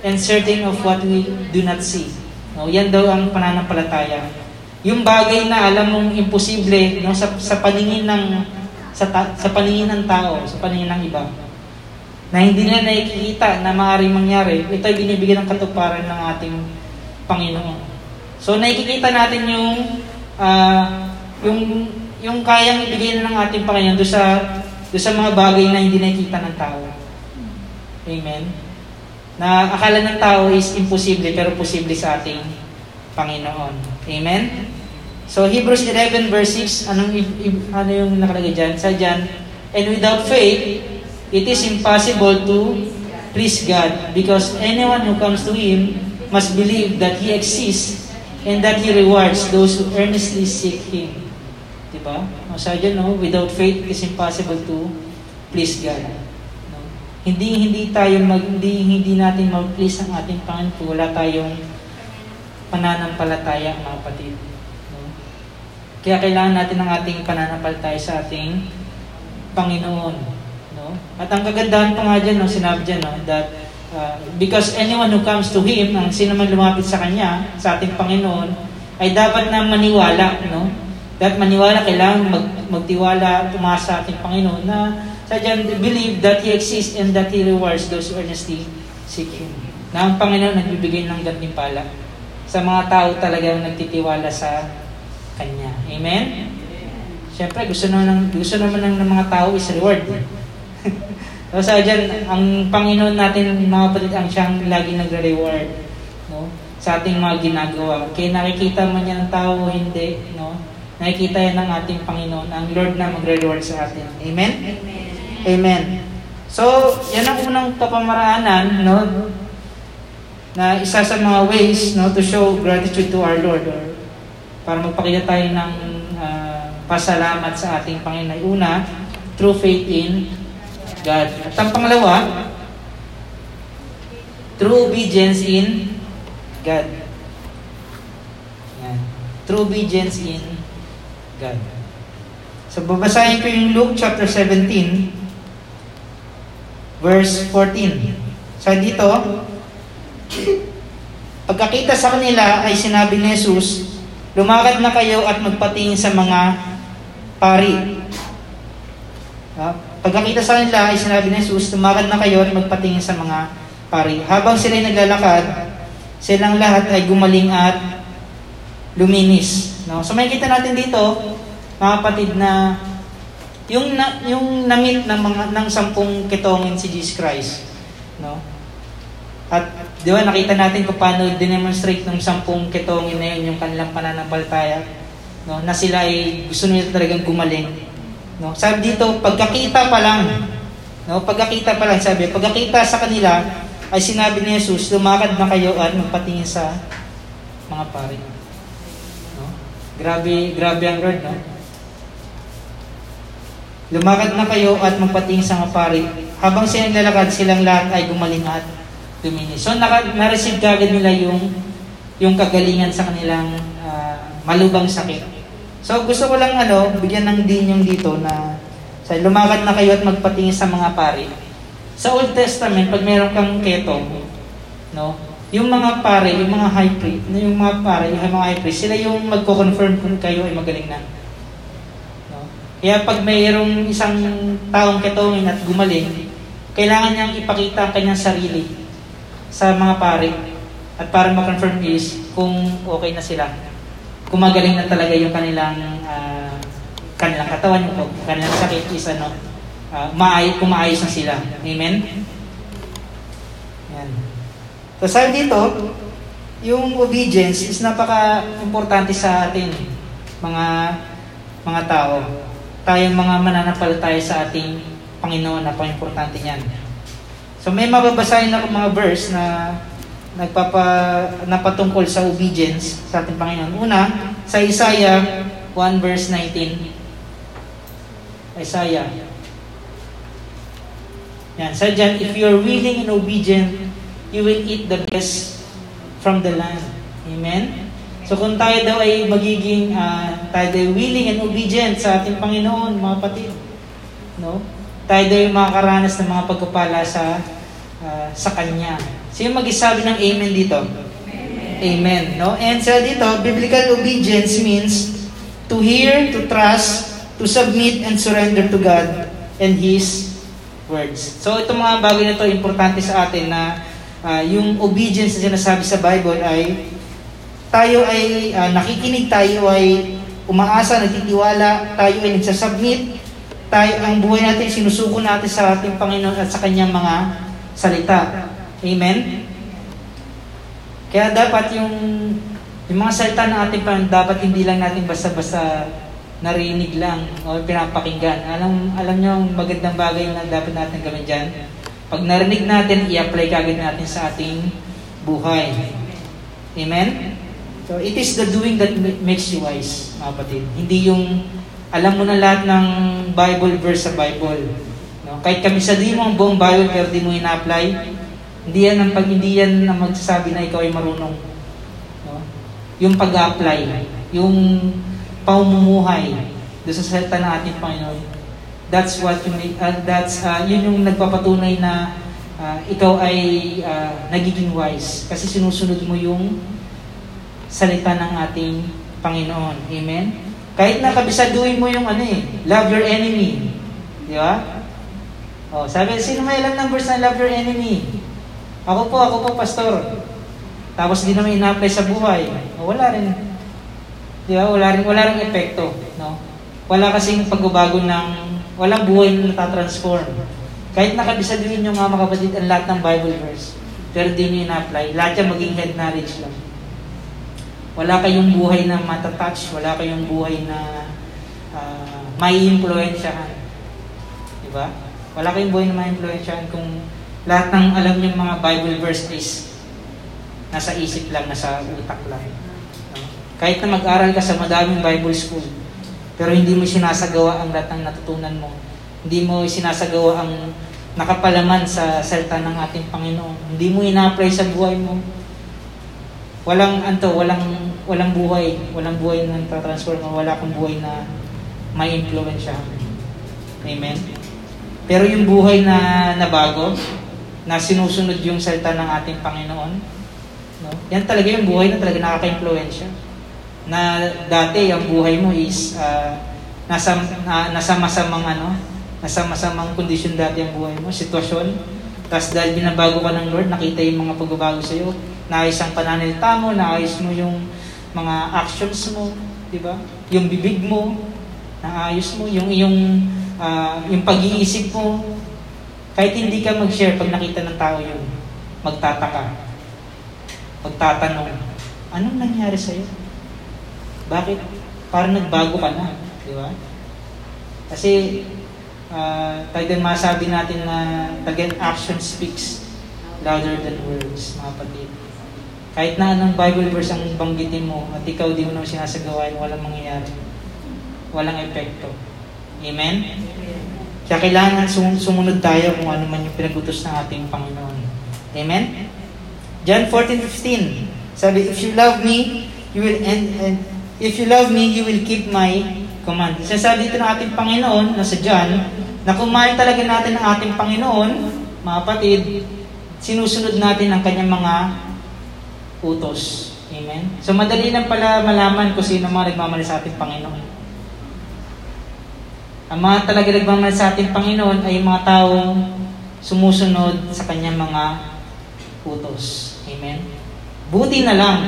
and certain of what we do not see. No, yan daw ang pananampalataya. Yung bagay na alam mong imposible no, sa, sa paningin ng sa, ta, sa paningin ng tao, sa paningin ng iba, na hindi na nakikita na maaaring mangyari, ito ay binibigyan ng katuparan ng ating Panginoon. So nakikita natin yung uh, yung yung kayang ibigay ng ating Panginoon do sa do sa mga bagay na hindi nakikita ng tao. Amen na akala ng tao is imposible pero posible sa ating Panginoon. Amen? So Hebrews 11 verse 6, anong, ano yung nakalagay dyan? Sa dyan, And without faith, it is impossible to please God because anyone who comes to Him must believe that He exists and that He rewards those who earnestly seek Him. Diba? O sa dyan, no? without faith, it is impossible to please God. Hindi hindi tayo mag hindi, hindi natin mag-please ang ating Panginoon kung wala tayong pananampalataya mga kapatid. No? Kaya kailangan natin ng ating pananampalataya sa ating Panginoon. No? At ang kagandahan pa nga dyan, no, sinabi dyan, no, that uh, because anyone who comes to Him, ang sino man lumapit sa Kanya, sa ating Panginoon, ay dapat na maniwala. No? Dapat maniwala, kailangan mag, magtiwala, tumasa sa ating Panginoon na Sadyan, believe that He exists and that He rewards those who earnestly seek Him. Na ang Panginoon nagbibigay ng gantimpala sa mga tao talagang nagtitiwala sa Kanya. Amen? Siyempre, gusto naman, ng, gusto naman ng, ng mga tao is reward. *laughs* so, sadyan, ang Panginoon natin, mga kapatid, ang siyang lagi nagre-reward no? sa ating mga ginagawa. Kaya nakikita man niya ng tao o hindi, no? nakikita yan ng ating Panginoon, ang Lord na magre-reward sa atin. Amen? Amen. Amen. So, yan ang unang kapamaraanan, no? Na isa sa mga ways, no, to show gratitude to our Lord or para magpakita tayo ng uh, pasalamat sa ating Panginoon. Una, true faith in God. At ang pangalawa, true obedience in God. Yan. True obedience in God. So, babasahin ko yung Luke chapter 17, verse 14. So dito, pagkakita sa kanila ay sinabi ni Jesus, lumakad na kayo at magpatingin sa mga pari. Pagkakita sa kanila ay sinabi ni Jesus, lumakad na kayo at magpatingin sa mga pari. Habang sila ay naglalakad, silang lahat ay gumaling at luminis. No? So makikita natin dito, mga kapatid, na yung na, yung namit ng mga ng sampung kitongin si Jesus Christ, no? At di ba nakita natin kung paano demonstrate ng sampung kitongin na yun yung kanilang pananampalataya, no? Na sila ay gusto nila talagang gumaling, no? Sabi dito, pagkakita pa lang, no? Pagkakita pa lang sabi, pagkakita sa kanila ay sinabi ni Jesus, lumakad na kayo at magpatingin sa mga pare. No? Grabe, grabe ang Lord, no? Lumakad na kayo at magpatingin sa mga pari. Habang silang lalakad, silang lahat ay gumaling at luminis. So, naka, na-receive kagad nila yung, yung kagalingan sa kanilang ah, malubang sakit. So, gusto ko lang ano, bigyan ng din yung dito na sa lumakad na kayo at magpatingin sa mga pari. Sa Old Testament, pag meron kang ketong, no, yung mga pare, yung mga high priest, yung mga pare, yung mga high priest, sila yung magko-confirm kung kayo ay magaling na. Kaya pag mayroong isang taong ketongin at gumaling, kailangan niyang ipakita ang kanyang sarili sa mga pare at para ma-confirm is kung okay na sila. Kung magaling na talaga yung kanilang ah, kanilang katawan, yung kanilang sakit is ano, uh, maay, kumaayos na sila. Amen? Yan. So sabi dito, yung obedience is napaka-importante sa atin, mga mga tao. Tayong mga mananampalataya sa ating Panginoon, napaka-importante niyan. So may mababasahin ako mga verse na nagpapa napatungkol sa obedience sa ating Panginoon. Una, sa Isaiah 1 verse 19. Isaiah. Yan, sa dyan, if you are willing and obedient, you will eat the best from the land. Amen? So kung tayo daw ay magiging, uh, tayo daw willing and obedient sa ating Panginoon, mga kapatid, no? tayo daw ay makakaranas ng mga pagkapala sa uh, sa Kanya. Sino mag-isabi ng amen dito? Amen. amen no? And sa dito, biblical obedience means to hear, to trust, to submit and surrender to God and His words. So itong mga bagay na ito, importante sa atin na uh, yung obedience na sinasabi sa Bible ay tayo ay uh, nakikinig, tayo ay umaasa, nagtitiwala, tayo ay nagsasubmit, tayo ang buhay natin sinusuko natin sa ating Panginoon at sa kanyang mga salita. Amen? Kaya dapat yung yung mga salita ng ating Panginoon, dapat hindi lang natin basta-basta narinig lang o pinapakinggan. Alam, alam nyo ang magandang bagay na dapat natin gawin dyan? Pag narinig natin, i-apply kagad natin sa ating buhay. Amen? So, it is the doing that makes you wise, mga kapatid. Hindi yung alam mo na lahat ng Bible verse sa Bible. No? Kahit kami sa mo ang buong Bible pero di mo ina-apply, hindi yan ang pag hindi yan ang magsasabi na ikaw ay marunong. No? Yung pag-apply, yung pamumuhay doon sa salita ng ating Panginoon. That's what you uh, that's, uh, yun yung nagpapatunay na uh, ikaw ay uh, nagiging wise kasi sinusunod mo yung salita ng ating Panginoon. Amen? Kahit na kabisaduhin mo yung ano eh, love your enemy. Di ba? Oh, sabi, sino may alam numbers na love your enemy? Ako po, ako po, pastor. Tapos di naman ina-apply sa buhay. Oh, wala rin. Di ba? Wala rin, wala rin epekto. No? Wala kasing pagbabago ng, walang buhay na natatransform. Kahit nakabisaduhin nyo mga kapatid ang lahat ng Bible verse, pero di nyo ina-apply. Lahat yan maging head knowledge lang. Wala kayong buhay na matatouch, wala kayong buhay na uh, may influensyahan. Di ba? Wala kayong buhay na may influensyahan kung lahat ng alam niyo mga Bible verse is nasa isip lang, nasa utak lang. Kahit na mag-aral ka sa madaming Bible school, pero hindi mo sinasagawa ang lahat ng natutunan mo. Hindi mo sinasagawa ang nakapalaman sa salita ng ating Panginoon. Hindi mo ina-apply sa buhay mo walang anto, walang walang buhay, walang buhay na nagtatransform, wala kang buhay na may impluwensya. Amen. Pero yung buhay na nabago, na sinusunod yung salita ng ating Panginoon, no? Yan talaga yung buhay na talaga nakaka-impluwensya. Na dati ang buhay mo is uh, nasa na, nasa masamang ano, nasa masamang kondisyon dati ang buhay mo, sitwasyon. Tapos dahil binabago ka ng Lord, nakita yung mga pagbabago sa iyo, naayos ang pananalita mo, naayos mo yung mga actions mo, di ba? Yung bibig mo, naayos mo, yung yung uh, yung pag-iisip mo, kahit hindi ka mag-share pag nakita ng tao yun, magtataka, magtatanong, anong nangyari sa iyo? Bakit? Parang nagbago ka na, di ba? Kasi uh, talagang masabi natin na talagang action speaks louder than words, mga kapatid. Kahit na anong Bible verse ang banggitin mo at ikaw di mo naman sinasagawa, walang mangyayari. Walang epekto. Amen? Amen. Kaya kailangan sum- sumunod tayo kung ano man yung pinagutos ng ating Panginoon. Amen? John 14:15. Sabi, if you love me, you will and, and if you love me, you will keep my command. Sinasabi dito ng ating Panginoon na sa John, na mahal talaga natin ang ating Panginoon, mga kapatid, sinusunod natin ang kanyang mga utos. Amen? So madali lang pala malaman kung sino mga nagmamahal sa ating Panginoon. Ang mga talaga nagmamahal sa ating Panginoon ay mga taong sumusunod sa kanyang mga utos. Amen? Buti na lang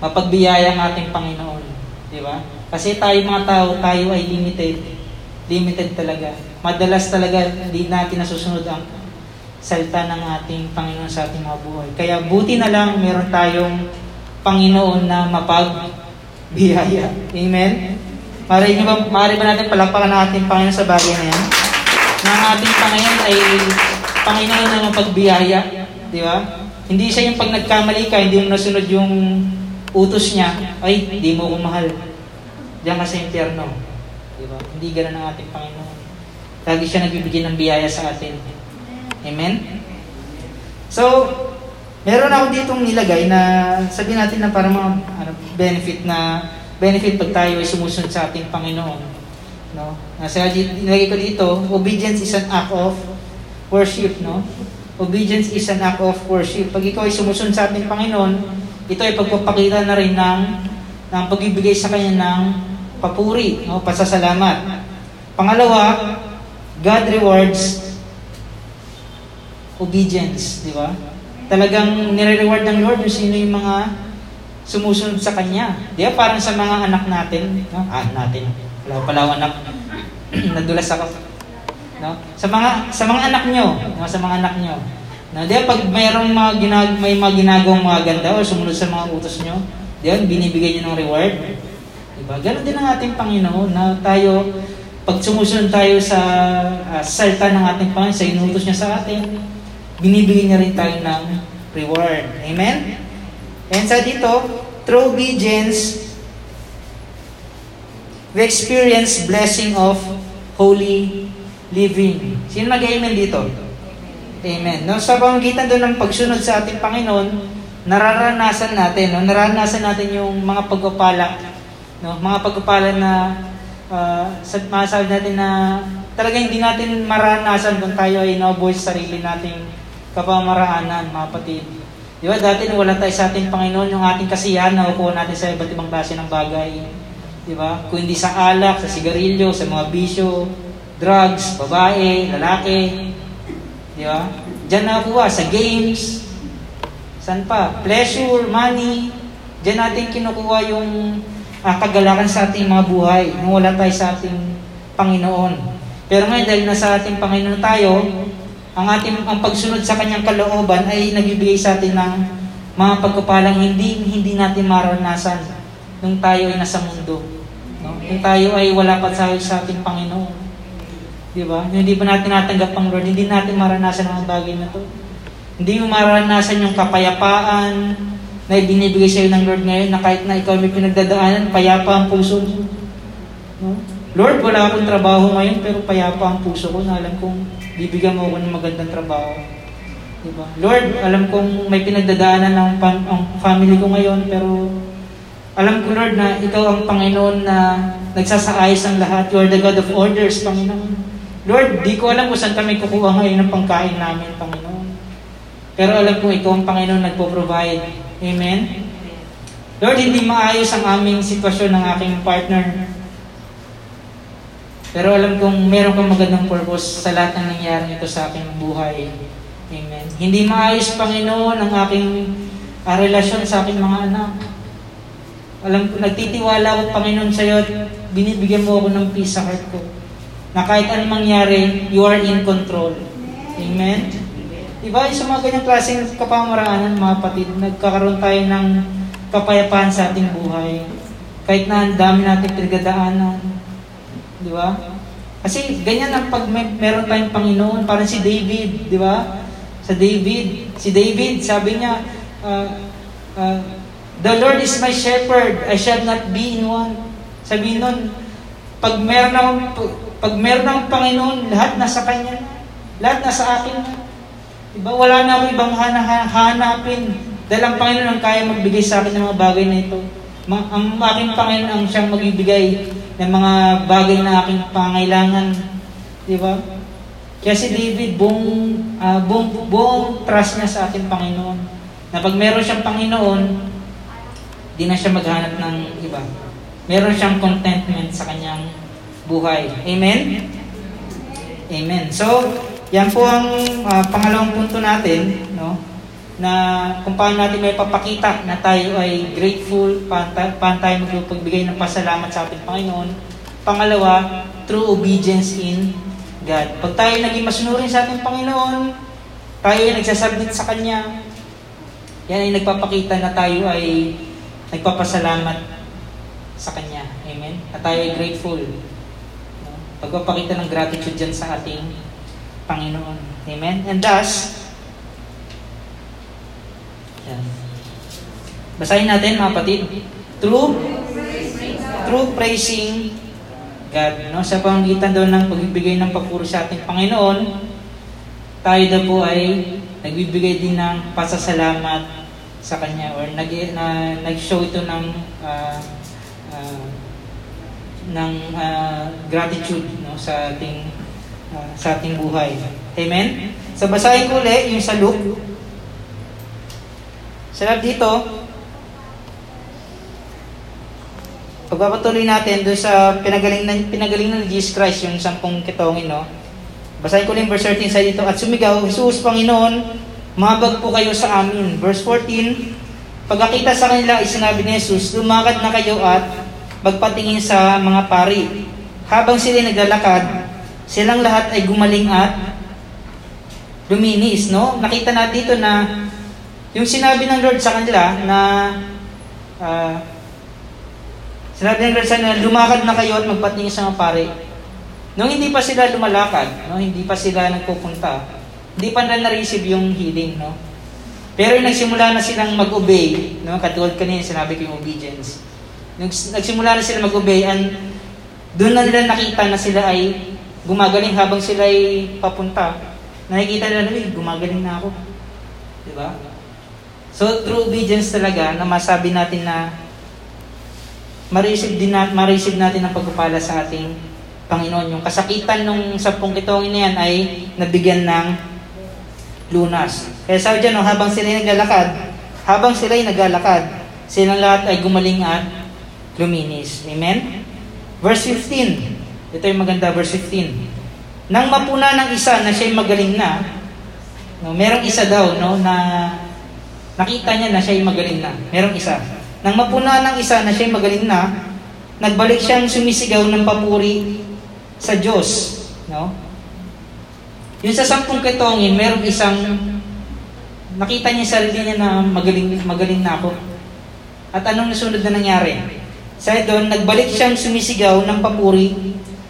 mapagbiyaya ang ating Panginoon. Di ba? Kasi tayo mga tao, tayo ay limited. Limited talaga. Madalas talaga hindi natin nasusunod ang salita ng ating Panginoon sa ating mga buhay. Kaya buti na lang meron tayong Panginoon na mapagbiyaya. Amen? Maaari ba, maaari ba natin palakpakan ang ating Panginoon sa bagay na yan? Na ang ating Panginoon ay Panginoon na mapagbiyaya. Di ba? Hindi siya yung pag nagkamali ka, hindi mo nasunod yung utos niya, ay, hindi mo ko mahal. Diyan ka sa impyerno. Di ba? Hindi ganun ang ating Panginoon. Lagi siya nagbibigay ng biyaya sa atin. Amen? So, meron ako ditong nilagay na sabihin natin na para mga ano, benefit na benefit pag tayo ay sumusunod sa ating Panginoon. No? Nasa nilagay ko dito, obedience is an act of worship, no? Obedience is an act of worship. Pag ikaw ay sumusunod sa ating Panginoon, ito ay pagpapakita na rin ng, ng pagbibigay sa Kanya ng papuri, no? pasasalamat. Pangalawa, God rewards obedience, di ba? Talagang nire-reward ng Lord yung sino yung mga sumusunod sa Kanya. Di ba? Parang sa mga anak natin, no? ah, natin, wala pala ako anak, *clears throat* nadulas ako. No? Sa mga sa mga anak nyo, no? sa mga anak nyo. No, di ba, pag mayroong mga ginag may mga ginagawang mga ganda o sumunod sa mga utos nyo, di ba, binibigay nyo ng reward. Di ba? Ganon din ang ating Panginoon na tayo, pag sumusunod tayo sa uh, salita ng ating Panginoon, sa inutos niya sa atin, binibigay niya rin tayo ng reward. Amen? And sa dito, through obedience, we experience blessing of holy living. Sino nag-amen dito? Amen. No, sa pamagitan doon ng pagsunod sa ating Panginoon, nararanasan natin, no, nararanasan natin yung mga pagpapala, no, mga pagpapala na uh, masasabi natin na talaga hindi natin maranasan kung tayo ay naubuhay sa sarili nating kapamaraanan, mga patid. Di ba, dati nung wala tayo sa ating Panginoon, yung ating kasiyahan na ukuha natin sa iba't ibang klase ng bagay. Di ba? Kung hindi sa alak, sa sigarilyo, sa mga bisyo, drugs, babae, lalaki. Di ba? Diyan nakuha, sa games. San pa? Pleasure, money. Diyan natin kinukuha yung uh, kagalakan sa ating mga buhay nung wala tayo sa ating Panginoon. Pero ngayon, dahil nasa ating Panginoon tayo, ang ating ang pagsunod sa kanyang kalooban ay nagbibigay sa atin ng mga pagkapalang hindi hindi natin maranasan nung tayo ay nasa mundo. No? Nung tayo ay wala pa sa ating Panginoon. Di ba? Hindi pa natin natanggap ang Lord, hindi natin maranasan ang bagay na to. Hindi mo maranasan yung kapayapaan na ibinibigay sa iyo ng Lord ngayon na kahit na ikaw may pinagdadaanan, payapa ang puso mo. No? Lord, wala akong trabaho ngayon pero payapa ang puso ko na alam kong bibigyan mo ako ng magandang trabaho. Diba? Lord, alam kong may pinagdadaanan ng pam- ang family ko ngayon, pero alam ko, Lord, na ikaw ang Panginoon na nagsasaayos ang lahat. You are the God of orders, Panginoon. Lord, di ko alam kung saan kami kukuha ngayon ng pangkain namin, Panginoon. Pero alam ko, ikaw ang Panginoon nagpo-provide. Amen? Lord, hindi maayos ang aming sitwasyon ng aking partner. Pero alam kong meron kang magandang purpose sa lahat ng nangyari ito sa aking buhay. Amen. Hindi maayos, Panginoon, ang aking uh, relasyon sa aking mga anak. Alam ko, nagtitiwala ako, Panginoon, sa iyo binibigyan mo ako ng peace sa heart ko. Na kahit anong mangyari, you are in control. Amen? Diba, sa mga ganyang klaseng kapamaraanan, mga patid, nagkakaroon tayo ng kapayapaan sa ating buhay. Kahit na ang dami natin pinagdadaanan, Di ba? Kasi ganyan ang pag may, meron tayong Panginoon, parang si David, di ba? Sa David, si David, sabi niya, uh, uh, The Lord is my shepherd, I shall not be in want. Sabi nun, pag meron akong, Pag meron ng Panginoon, lahat nasa Kanya. Lahat nasa akin na. Diba? Wala na ako ibang hana- hanapin. Dahil ang Panginoon ang kaya magbigay sa akin ng mga bagay na ito. Ang aking Panginoon ang siyang magbibigay ng mga bagay na aking pangailangan. Di ba? Kaya si David, buong, uh, buong, buong trust niya sa ating Panginoon. Na pag meron siyang Panginoon, di na siya maghanap ng iba. Meron siyang contentment sa kanyang buhay. Amen? Amen. So, yan po ang uh, pangalawang punto natin, no? Na kung paano natin may papakita na tayo ay grateful, paano, paano tayo magpagbigay ng pasalamat sa ating Panginoon. Pangalawa, true obedience in God. Pag tayo naging masunurin sa ating Panginoon, tayo ay nagsasubmit sa Kanya, yan ay nagpapakita na tayo ay nagpapasalamat sa Kanya. Amen? At tayo ay grateful. Pagpapakita ng gratitude dyan sa ating Panginoon. Amen? And thus, Basahin natin mga kapatid. True, true praising God. No? Sa pamagitan daw ng pagbibigay ng papuro sa ating Panginoon, tayo daw po ay nagbibigay din ng pasasalamat sa Kanya or nag, na, nag-show ito ng uh, uh, ng uh, gratitude no, sa ating uh, sa ating buhay. Amen? So basahin ko ulit yung sa Luke. Sa dito, pagpapatuloy natin doon sa pinagaling ng, pinagaling ng Jesus Christ, yung sampung kitongin, no? Basahin ko lang verse 13 sa dito. At sumigaw, Jesus, Panginoon, mabag po kayo sa amin. Verse 14, pagkakita sa kanila, isinabi ni Jesus, lumakad na kayo at magpatingin sa mga pari. Habang sila naglalakad, silang lahat ay gumaling at luminis, no? Nakita natin dito na yung sinabi ng Lord sa kanila na uh, sinabi ng Lord sa kanila, lumakad na kayo at magpatingin sa mga pari. Nung hindi pa sila lumalakad, no? hindi pa sila nagpupunta, hindi pa na na-receive yung healing, no? Pero nagsimula na silang mag-obey, no? katulad kanina sinabi ko yung obedience. Nagsimula na sila mag-obey and doon na nila nakita na sila ay gumagaling habang sila ay papunta. Nakikita nila na, gumagaling na ako. Di ba? So, through obedience talaga na masabi natin na ma-receive, din natin, natin ang pagpapala sa ating Panginoon. Yung kasakitan nung sampung kitongin na yan ay nabigyan ng lunas. Kaya sabi dyan, no, habang sila ay naglalakad, habang sila ay naglalakad, silang lahat ay gumaling at luminis. Amen? Verse 15. Ito yung maganda, verse 15. Nang mapuna ng isa na siya'y magaling na, no, merong isa daw no, na nakita niya na siya'y magaling na. Merong isa. Nang mapuna ng isa na siya'y magaling na, nagbalik siyang sumisigaw ng papuri sa Diyos. No? Yung sa sampung ketongin, merong isang nakita niya sarili niya na magaling, magaling na ako. At anong nasunod na nangyari? Sa doon, nagbalik siyang sumisigaw ng papuri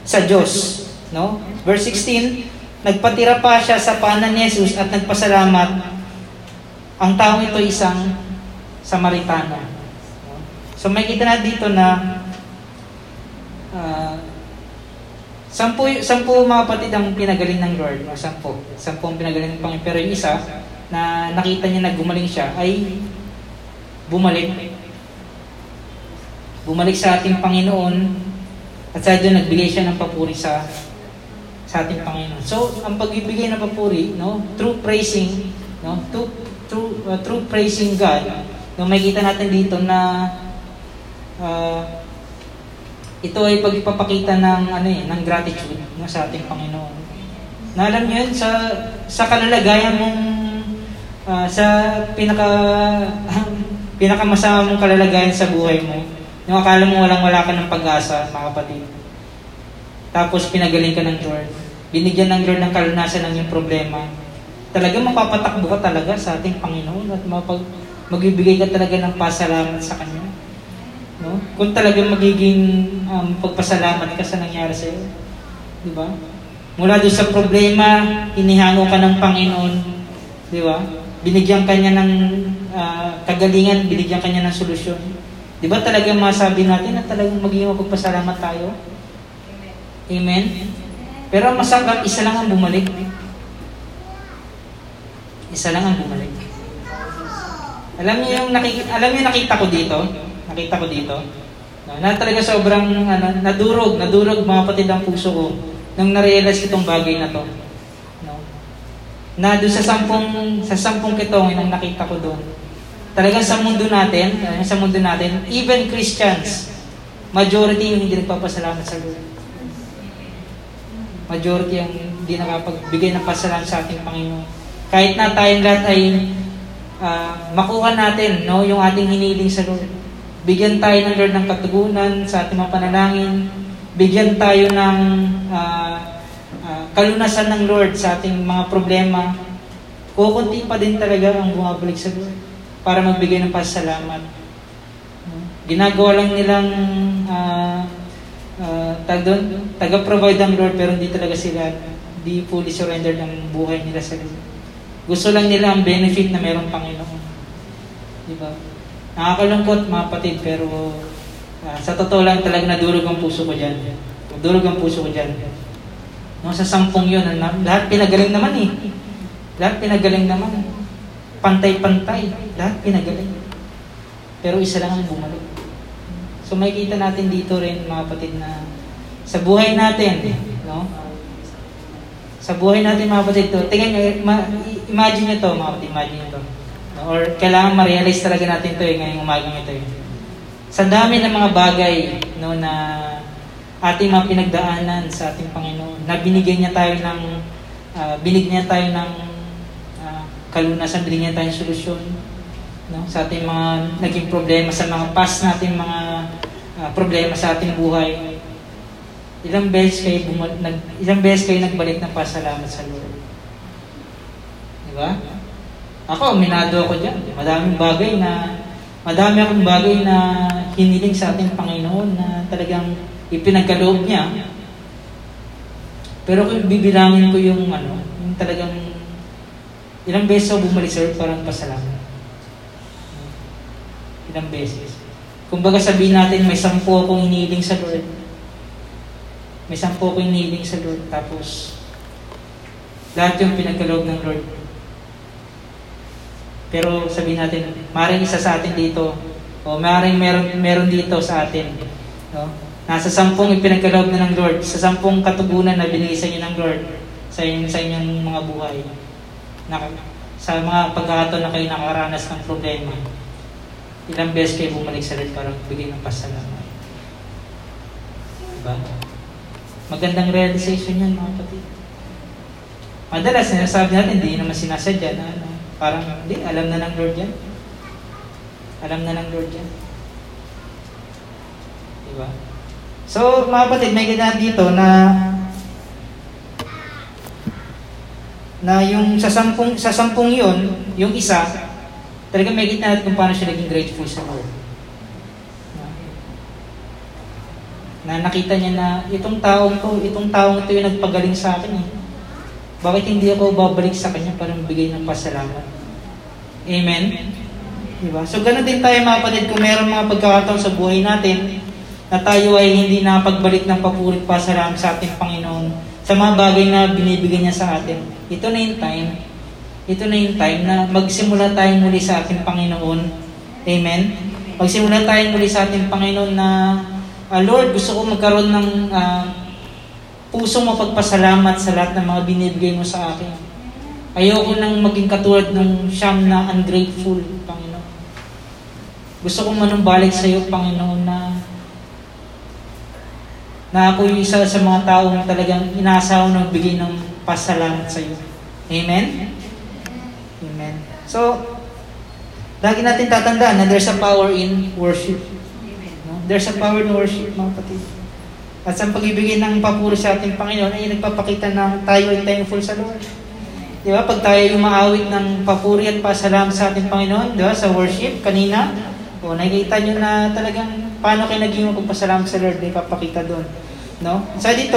sa Diyos. No? Verse 16, nagpatira pa siya sa panan ni Jesus at nagpasalamat. Ang taong ito isang Samaritano. No? So may kita na dito na uh, sampu, sampu mga kapatid ang pinagaling ng Lord. No? Sampu. Sampu ang pinagaling ng Panginoon. Pero yung isa, na nakita niya na gumaling siya, ay bumalik bumalik sa ating Panginoon at sa doon nagbigay siya ng papuri sa sa ating Panginoon. So, ang pagbibigay ng papuri, no, through praising, no, through, uh, through praising God, no, makita natin dito na uh, ito ay pagpapakita ng ano eh, ng gratitude no, sa ating Panginoon. Na alam niyo yun, sa sa kalalagayan mong uh, sa pinaka *laughs* pinakamasama mong kalalagayan sa buhay mo, yung akala mo walang wala ka ng pag-asa, mga kapatid. Tapos pinagaling ka ng Lord. Binigyan ng Lord ng kalunasan ng iyong problema. Talaga mapapatakbo ka talaga sa ating Panginoon at mapag, magbibigay ka talaga ng pasalamat sa Kanya. No? Kung talaga magiging um, pagpasalamat ka sa nangyari sa iyo. Di ba? Mula doon sa problema, inihango ka ng Panginoon. Di ba? Binigyan kanya ng uh, kagalingan, binigyan kanya ng solusyon. Di ba talaga masabi natin na talagang magiging mapagpasalamat tayo? Amen? Pero masakit, isa lang ang bumalik. Isa lang ang bumalik. Alam niyo yung nakikita, alam niyo nakita ko dito? Nakita ko dito? No, na talaga sobrang ano, nadurog, nadurog mga kapatid ang puso ko nang na-realize itong bagay na to. No? Na doon sa sampung, sa sampung kitong nang nakita ko doon. Talagang sa mundo natin, uh, sa mundo natin, even Christians, majority yung hindi nagpapasalamat sa Lord. Majority ang hindi nakapagbigay ng pasalamat sa ating Panginoon. Kahit na tayong lahat ay uh, makuha natin no, yung ating hiniling sa Lord. Bigyan tayo ng Lord ng katugunan sa ating mga panalangin. Bigyan tayo ng uh, uh, kalunasan ng Lord sa ating mga problema. Kukunti pa din talaga ang bumabalik sa Lord para magbigay ng pasalamat. Ginagawa lang nilang uh, uh, taga-provide ang Lord pero hindi talaga sila hindi fully surrender ng buhay nila sa Lord. Gusto lang nila ang benefit na mayroong Panginoon. Di ba? Nakakalungkot mga patid pero uh, sa totoo lang talaga nadurog ang puso ko dyan. Nadurog ang puso ko dyan. No, sa sampung yun, lahat pinagaling naman eh. Lahat pinagaling naman. Pantay-pantay. Lahat pinagaling. Pero isa lang ang bumalik. So makikita natin dito rin mga kapatid na sa buhay natin, no? Sa buhay natin mga kapatid to, tingnan nyo, imagine nyo to mga kapatid, imagine nyo to. Or kailangan ma-realize talaga natin to eh, ngayong umagang ito eh. Sa dami ng mga bagay no, na ating mga pinagdaanan sa ating Panginoon, na binigyan niya tayo ng, uh, binigyan niya tayo ng uh, kalunasan, binigyan niya tayo ng solusyon no, sa ating mga naging problema, sa mga past nating mga uh, problema sa ating buhay. Ilang beses kayo bumal- nag, ilang beses kayo nagbalik ng pasalamat sa Lord. Ba? Ako, minado ako dyan. Madaming bagay na, madami akong bagay na hiniling sa ating Panginoon na talagang ipinagkaloob niya. Pero kung bibilangin ko yung ano, yung talagang ilang beses ako bumalik sa parang pasalamat. Ilang beses. Kung baga sabihin natin, may sampu akong hiniling sa Lord. May sampu akong hiniling sa Lord. Tapos, lahat yung pinagkaloob ng Lord. Pero sabihin natin, maring isa sa atin dito, o maring meron, meron dito sa atin. No? Nasa sampung ipinagkaloob na ng Lord, sa sampung katugunan na binigay sa inyo ng Lord, sa inyong, sa inyong mga buhay. Na, sa mga pagkakataon na kayo nakaranas ng problema ilang beses kayo bumalik sa Lord para bigay ng pasalamat. Diba? Magandang realization yan, mga kapatid. Madalas, sinasabi natin, hindi naman sinasadya na ano, parang, hindi, alam na ng Lord yan. Alam na ng Lord yan. Diba? So, mga kapatid, may ganyan dito na na yung sa sampung, sa sampung yun, yung isa, Talaga may kita natin kung paano siya naging grateful sa Lord. Na nakita niya na itong taong to, itong taong to yung nagpagaling sa akin eh. Bakit hindi ako babalik sa kanya para magbigay ng pasalamat? Amen? Diba? So ganun din tayo mga kapatid kung meron mga pagkakataon sa buhay natin na tayo ay hindi napagbalik ng papurit pasalamat sa ating Panginoon sa mga bagay na binibigyan niya sa atin. Ito na yung time ito na yung time na magsimula tayo muli sa ating Panginoon. Amen? Magsimula tayo muli sa ating Panginoon na, uh, Lord, gusto ko magkaroon ng uh, pusong mapagpasalamat sa lahat ng mga binibigay mo sa akin. Ayoko nang maging katulad ng siyam na ungrateful, Panginoon. Gusto kong manumbalik sa iyo, Panginoon, na na ako yung isa sa mga taong talagang inaasaw ng bigay ng pasalamat sa iyo. Amen? Amen. So, lagi natin tatandaan na there's a power in worship. No? There's a power in worship, mga kapatid. At sa pagbibigay ng papuri sa ating Panginoon ay nagpapakita na tayo ay thankful sa Lord. Di ba? Pag tayo yung maawit ng papuri at pasalam sa ating Panginoon, di ba? Sa worship, kanina, o nakikita nyo na talagang paano kayo naging magpasalam sa Lord, ay papakita doon. No? Sa dito,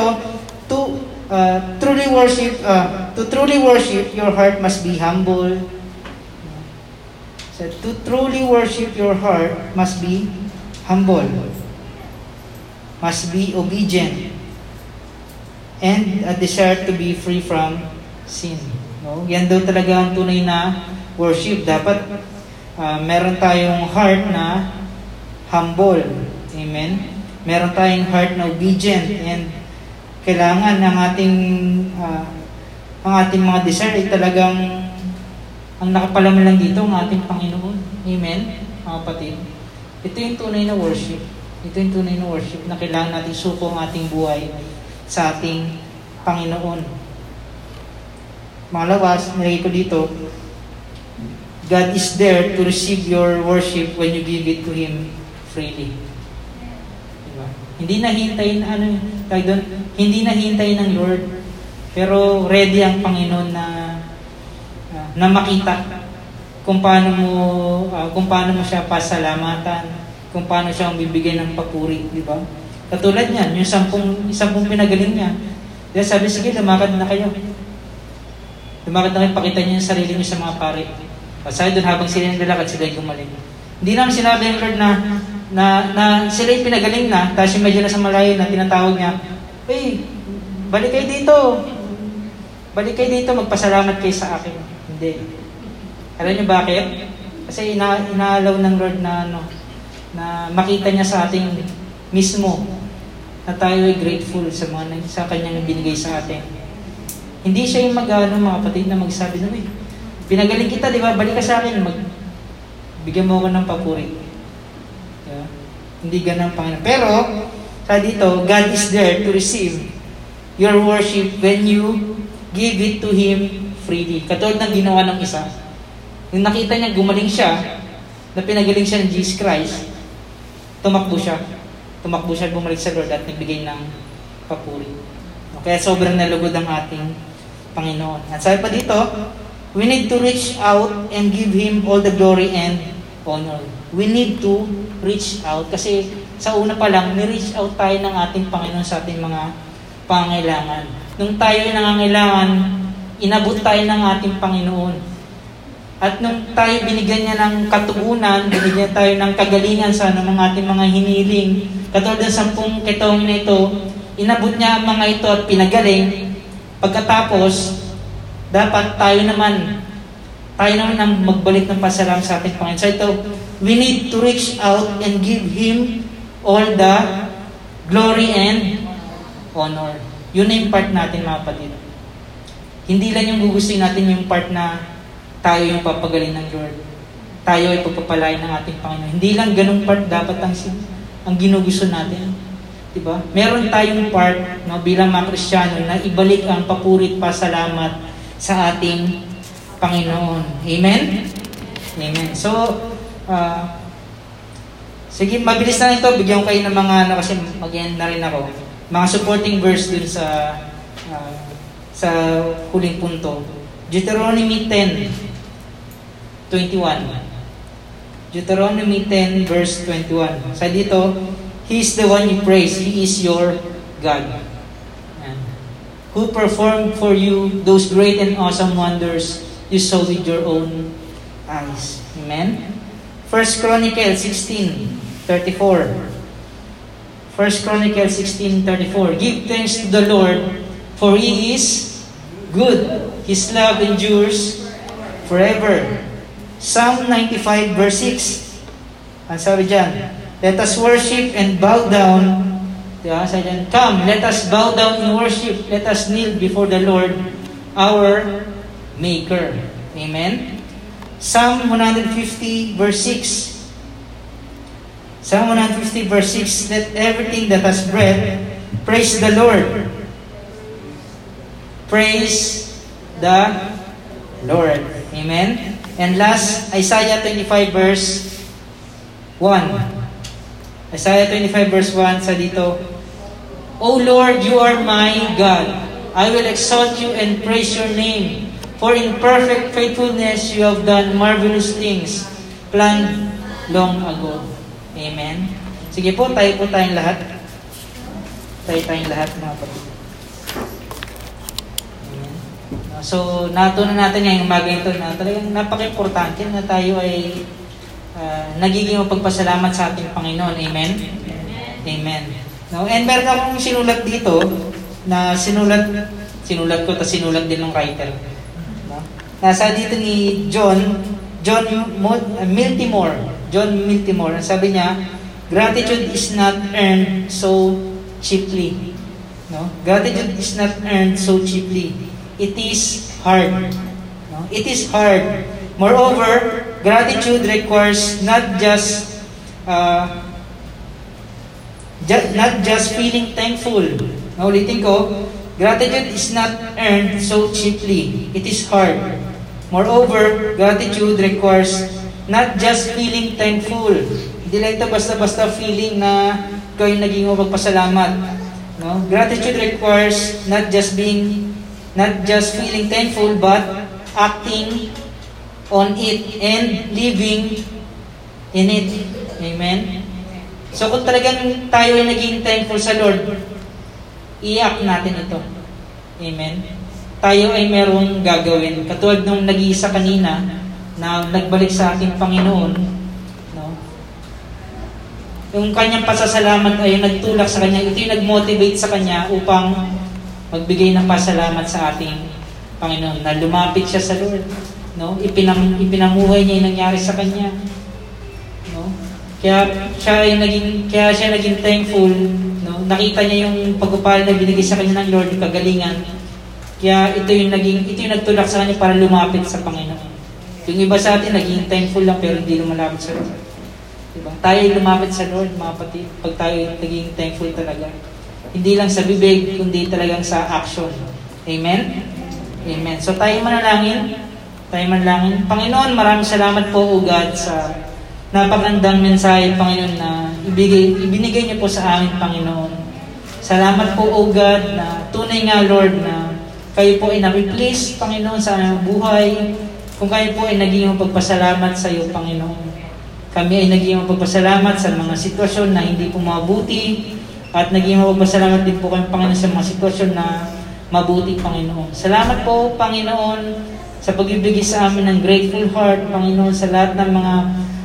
to uh, truly worship, uh, to truly worship, your heart must be humble. So, to truly worship, your heart must be humble. Must be obedient. and a desire to be free from sin. No? Yan daw talaga ang tunay na worship. Dapat uh, meron tayong heart na humble. Amen? Meron tayong heart na obedient and kailangan ng ating uh, ang ating mga desire ay talagang ang nakapalaman lang dito ang ating Panginoon. Amen? Mga kapatid. Ito yung tunay na worship. Ito yung tunay na worship na kailangan natin suko ang ating buhay sa ating Panginoon. Malawas, nilagay ko dito, God is there to receive your worship when you give it to Him freely. Diba? Hindi na hintayin, ano, doon, hindi na hintayin ng Lord, pero ready ang Panginoon na uh, na makita kung paano mo uh, kung paano mo siya pasalamatan, kung paano siya ang bibigyan ng papuri, di ba? Katulad niyan, yung sampung, sampung pinagaling niya. Dahil sabi, sige, lumakad na kayo. Lumakad na kayo, pakita niyo yung sarili niyo sa mga pare. At sabi doon, habang sila naglalakad, sila yung gumaling. Hindi naman sinabi ng Lord na, na, na sila yung pinagaling na, tapos yung medyo nasa malayo na tinatawag niya, Hey, balik kayo dito. Balik kayo dito, magpasalamat kayo sa akin. Hindi. Alam niyo bakit? Kasi ina inaalaw ng Lord na ano, na makita niya sa ating mismo na tayo ay grateful sa mga sa kanyang binigay sa atin. Hindi siya yung mag-ano mga kapatid na magsabi na, eh, pinagaling kita, di ba? Balik ka sa akin, mag, bigyan mo ako ng papuri. Yeah. Hindi ganun ang Panginoon. Pero, sa dito, God is there to receive your worship when you give it to Him freely. Katulad ng ginawa ng isa. Yung nakita niya, gumaling siya, na pinagaling siya ng Jesus Christ, tumakbo siya tumakbo siya bumalik sa Lord at nagbigay ng papuri. Kaya sobrang nalugod ang ating Panginoon. At sabi pa dito, we need to reach out and give Him all the glory and honor. We need to reach out kasi sa una pa lang, ni-reach out tayo ng ating Panginoon sa ating mga pangailangan. Nung tayo ay nangangailangan, inabot tayo ng ating Panginoon. At nung tayo binigyan niya ng katugunan, binigyan tayo ng kagalingan sa ng mga ating mga hiniling, katulad ng sampung ketong na ito, inabot niya ang mga ito at pinagaling. Pagkatapos, dapat tayo naman, tayo naman ang magbalik ng pasalam sa ating Panginoon. So ito, we need to reach out and give Him all the glory and honor. Yun na yung part natin mga kapatid. Hindi lang yung gugustuhin natin yung part na tayo yung papagaling ng Lord. Tayo ay pagpapalain ng ating Panginoon. Hindi lang ganung part dapat ang, ang ginugusto natin. Diba? Meron tayong part no, bilang mga Kristiyano na ibalik ang papurit pasalamat sa ating Panginoon. Amen? Amen. So, uh, sige, mabilis na ito. Bigyan ko kayo ng mga, ano, kasi mag na rin ako. Mga supporting verse dun sa uh, sa huling punto. Deuteronomy 10, 21. Deuteronomy 10 verse 21. Sa dito, He is the one you praise. He is your God. Who performed for you those great and awesome wonders you saw with your own eyes. Amen? First Chronicle 16, 34. First Chronicle 16, 34. Give thanks to the Lord, for He is good. His love endures forever. Psalm 95 verse 6. Ang sabi dyan, Let us worship and bow down. Diba? Sabi dyan, Come, let us bow down in worship. Let us kneel before the Lord, our Maker. Amen? Psalm 150 verse 6. Psalm 150 verse 6, Let everything that has breath praise the Lord. Praise the Lord. Amen? And last, Isaiah 25 verse 1. Isaiah 25 verse 1 sa dito, O Lord, you are my God. I will exalt you and praise your name. For in perfect faithfulness you have done marvelous things planned long ago. Amen. Sige po, tayo po tayong lahat. Tayo tayong lahat mga kapatid. So, natunan natin ngayong umaga ito na talagang napaka-importante na tayo ay uh, nagiging mapagpasalamat sa ating Panginoon. Amen? Amen. Amen. No, and meron akong sinulat dito na sinulat, sinulat ko, tapos sinulat din ng writer. No? Nasa dito ni John, John uh, Miltimore, John Miltimore, sabi niya, gratitude is not earned so cheaply. No? Gratitude is not earned so cheaply. It is hard. No? It is hard. Moreover, gratitude requires not just uh, ju- not just feeling thankful. Naulitin ko, gratitude is not earned so cheaply. It is hard. Moreover, gratitude requires not just feeling thankful. Hindi lang ito basta-basta feeling na yung naging mapagpasalamat. No? Gratitude requires not just being, not just feeling thankful, but acting on it and living in it. Amen? So kung talagang tayo ay naging thankful sa Lord, iyak natin ito. Amen? Tayo ay merong gagawin. Katulad nung nag-iisa kanina, na nagbalik sa ating Panginoon, no? yung kanyang pasasalamat ay nagtulak sa kanya, ito yung nag-motivate sa kanya upang magbigay ng pasalamat sa ating Panginoon, na lumapit siya sa Lord. No? Ipinam, ipinamuhay niya yung nangyari sa kanya. No? Kaya siya ay naging kaya siya naging thankful, no? Nakita niya yung pagpapala na binigay sa kanya ng Lord, yung kagalingan. Kaya ito yung naging ito yung nagtulak sa kanya para lumapit sa Panginoon. Yung iba sa atin naging thankful lang pero hindi lumalapit sa Lord. Diba? Tayo ay lumapit sa Lord, mga kapatid, pag tayo ay naging thankful talaga. Hindi lang sa bibig, kundi talagang sa action. Amen? Amen. So tayo manalangin. Tayo manalangin. Panginoon, maraming salamat po, O God, sa napakandang mensahe, Panginoon, na ibigay, ibinigay niyo po sa amin, Panginoon. Salamat po, O God, na tunay nga, Lord, na kayo po ay na-replace, Panginoon, sa buhay. Kung kayo po ay naging pagpasalamat sa iyo, Panginoon. Kami ay naging pagpasalamat sa mga sitwasyon na hindi po mabuti at naging pagpasalamat din po kami, Panginoon, sa mga sitwasyon na mabuti, Panginoon. Salamat po, Panginoon, sa pagbibigay sa amin ng grateful heart, Panginoon, sa lahat ng mga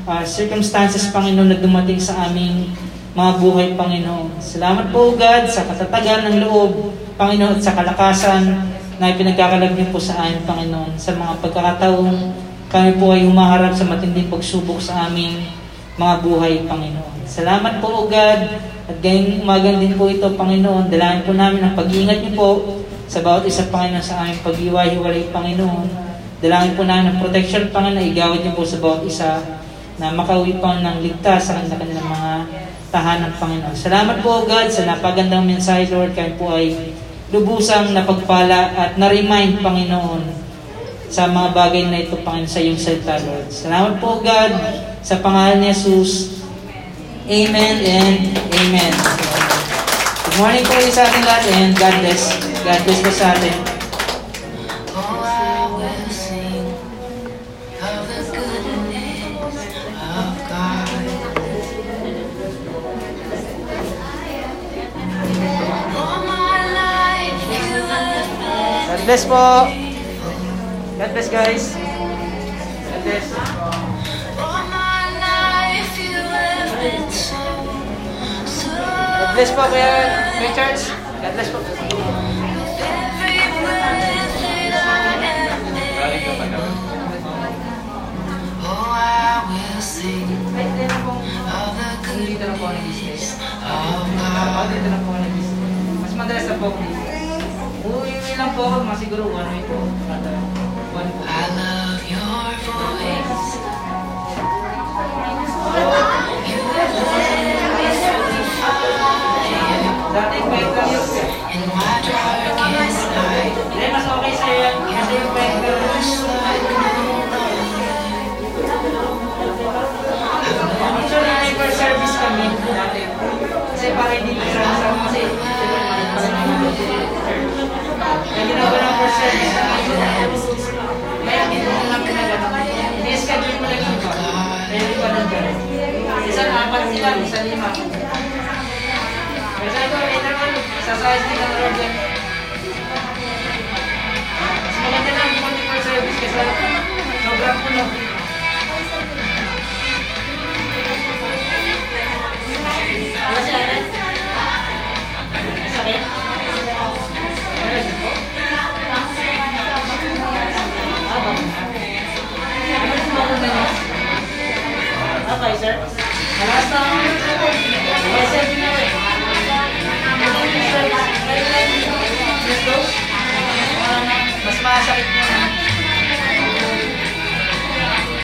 uh, circumstances, Panginoon, na dumating sa aming mga buhay, Panginoon. Salamat po, God, sa katatagan ng loob, Panginoon, at sa kalakasan na ipinagkakalab niyo po sa amin, Panginoon, sa mga pagkakataong kami po ay humaharap sa matinding pagsubok sa aming mga buhay, Panginoon. Salamat po, O God, at gayong umagan din po ito, Panginoon. Dalayan po namin ang pag-iingat niyo po sa bawat isa, Panginoon, sa aming pag-iwahiwalay, Panginoon. Dalangin po namin ng protection, Panginoon, na igawad niyo po sa bawat isa na makauwi pa ng ligtas sa kanilang mga tahanan, Panginoon. Salamat po, O God, sa napagandang mensahe, Lord. Kami po ay lubusang napagpala at na-remind, Panginoon, sa mga bagay na ito, Panginoon, sa iyong salita, Lord. Salamat po, God, sa pangalan ni Jesus. Amen and Amen. Good morning po sa ating lahat and God bless. God bless po sa atin. God bless po. God bless guys. God bless. Ako God. dito na po ang business. Mas madalas na po. Uwi lang po ako, mga siguro one week po. One po. I love your voice. You in my darkest night. Hindi, yung kwek lang. Actually, may per service kami dati. Kasi para hindi nagsama-sama kasi Kaya ginawa ng per service kami. Kaya. Ini-schedule mo lang. めちゃめちゃみんなが支えしていただいて、そのみんなが日本にこれそれを見つけさ、小学校の。Thank you. Mas masakit niya na.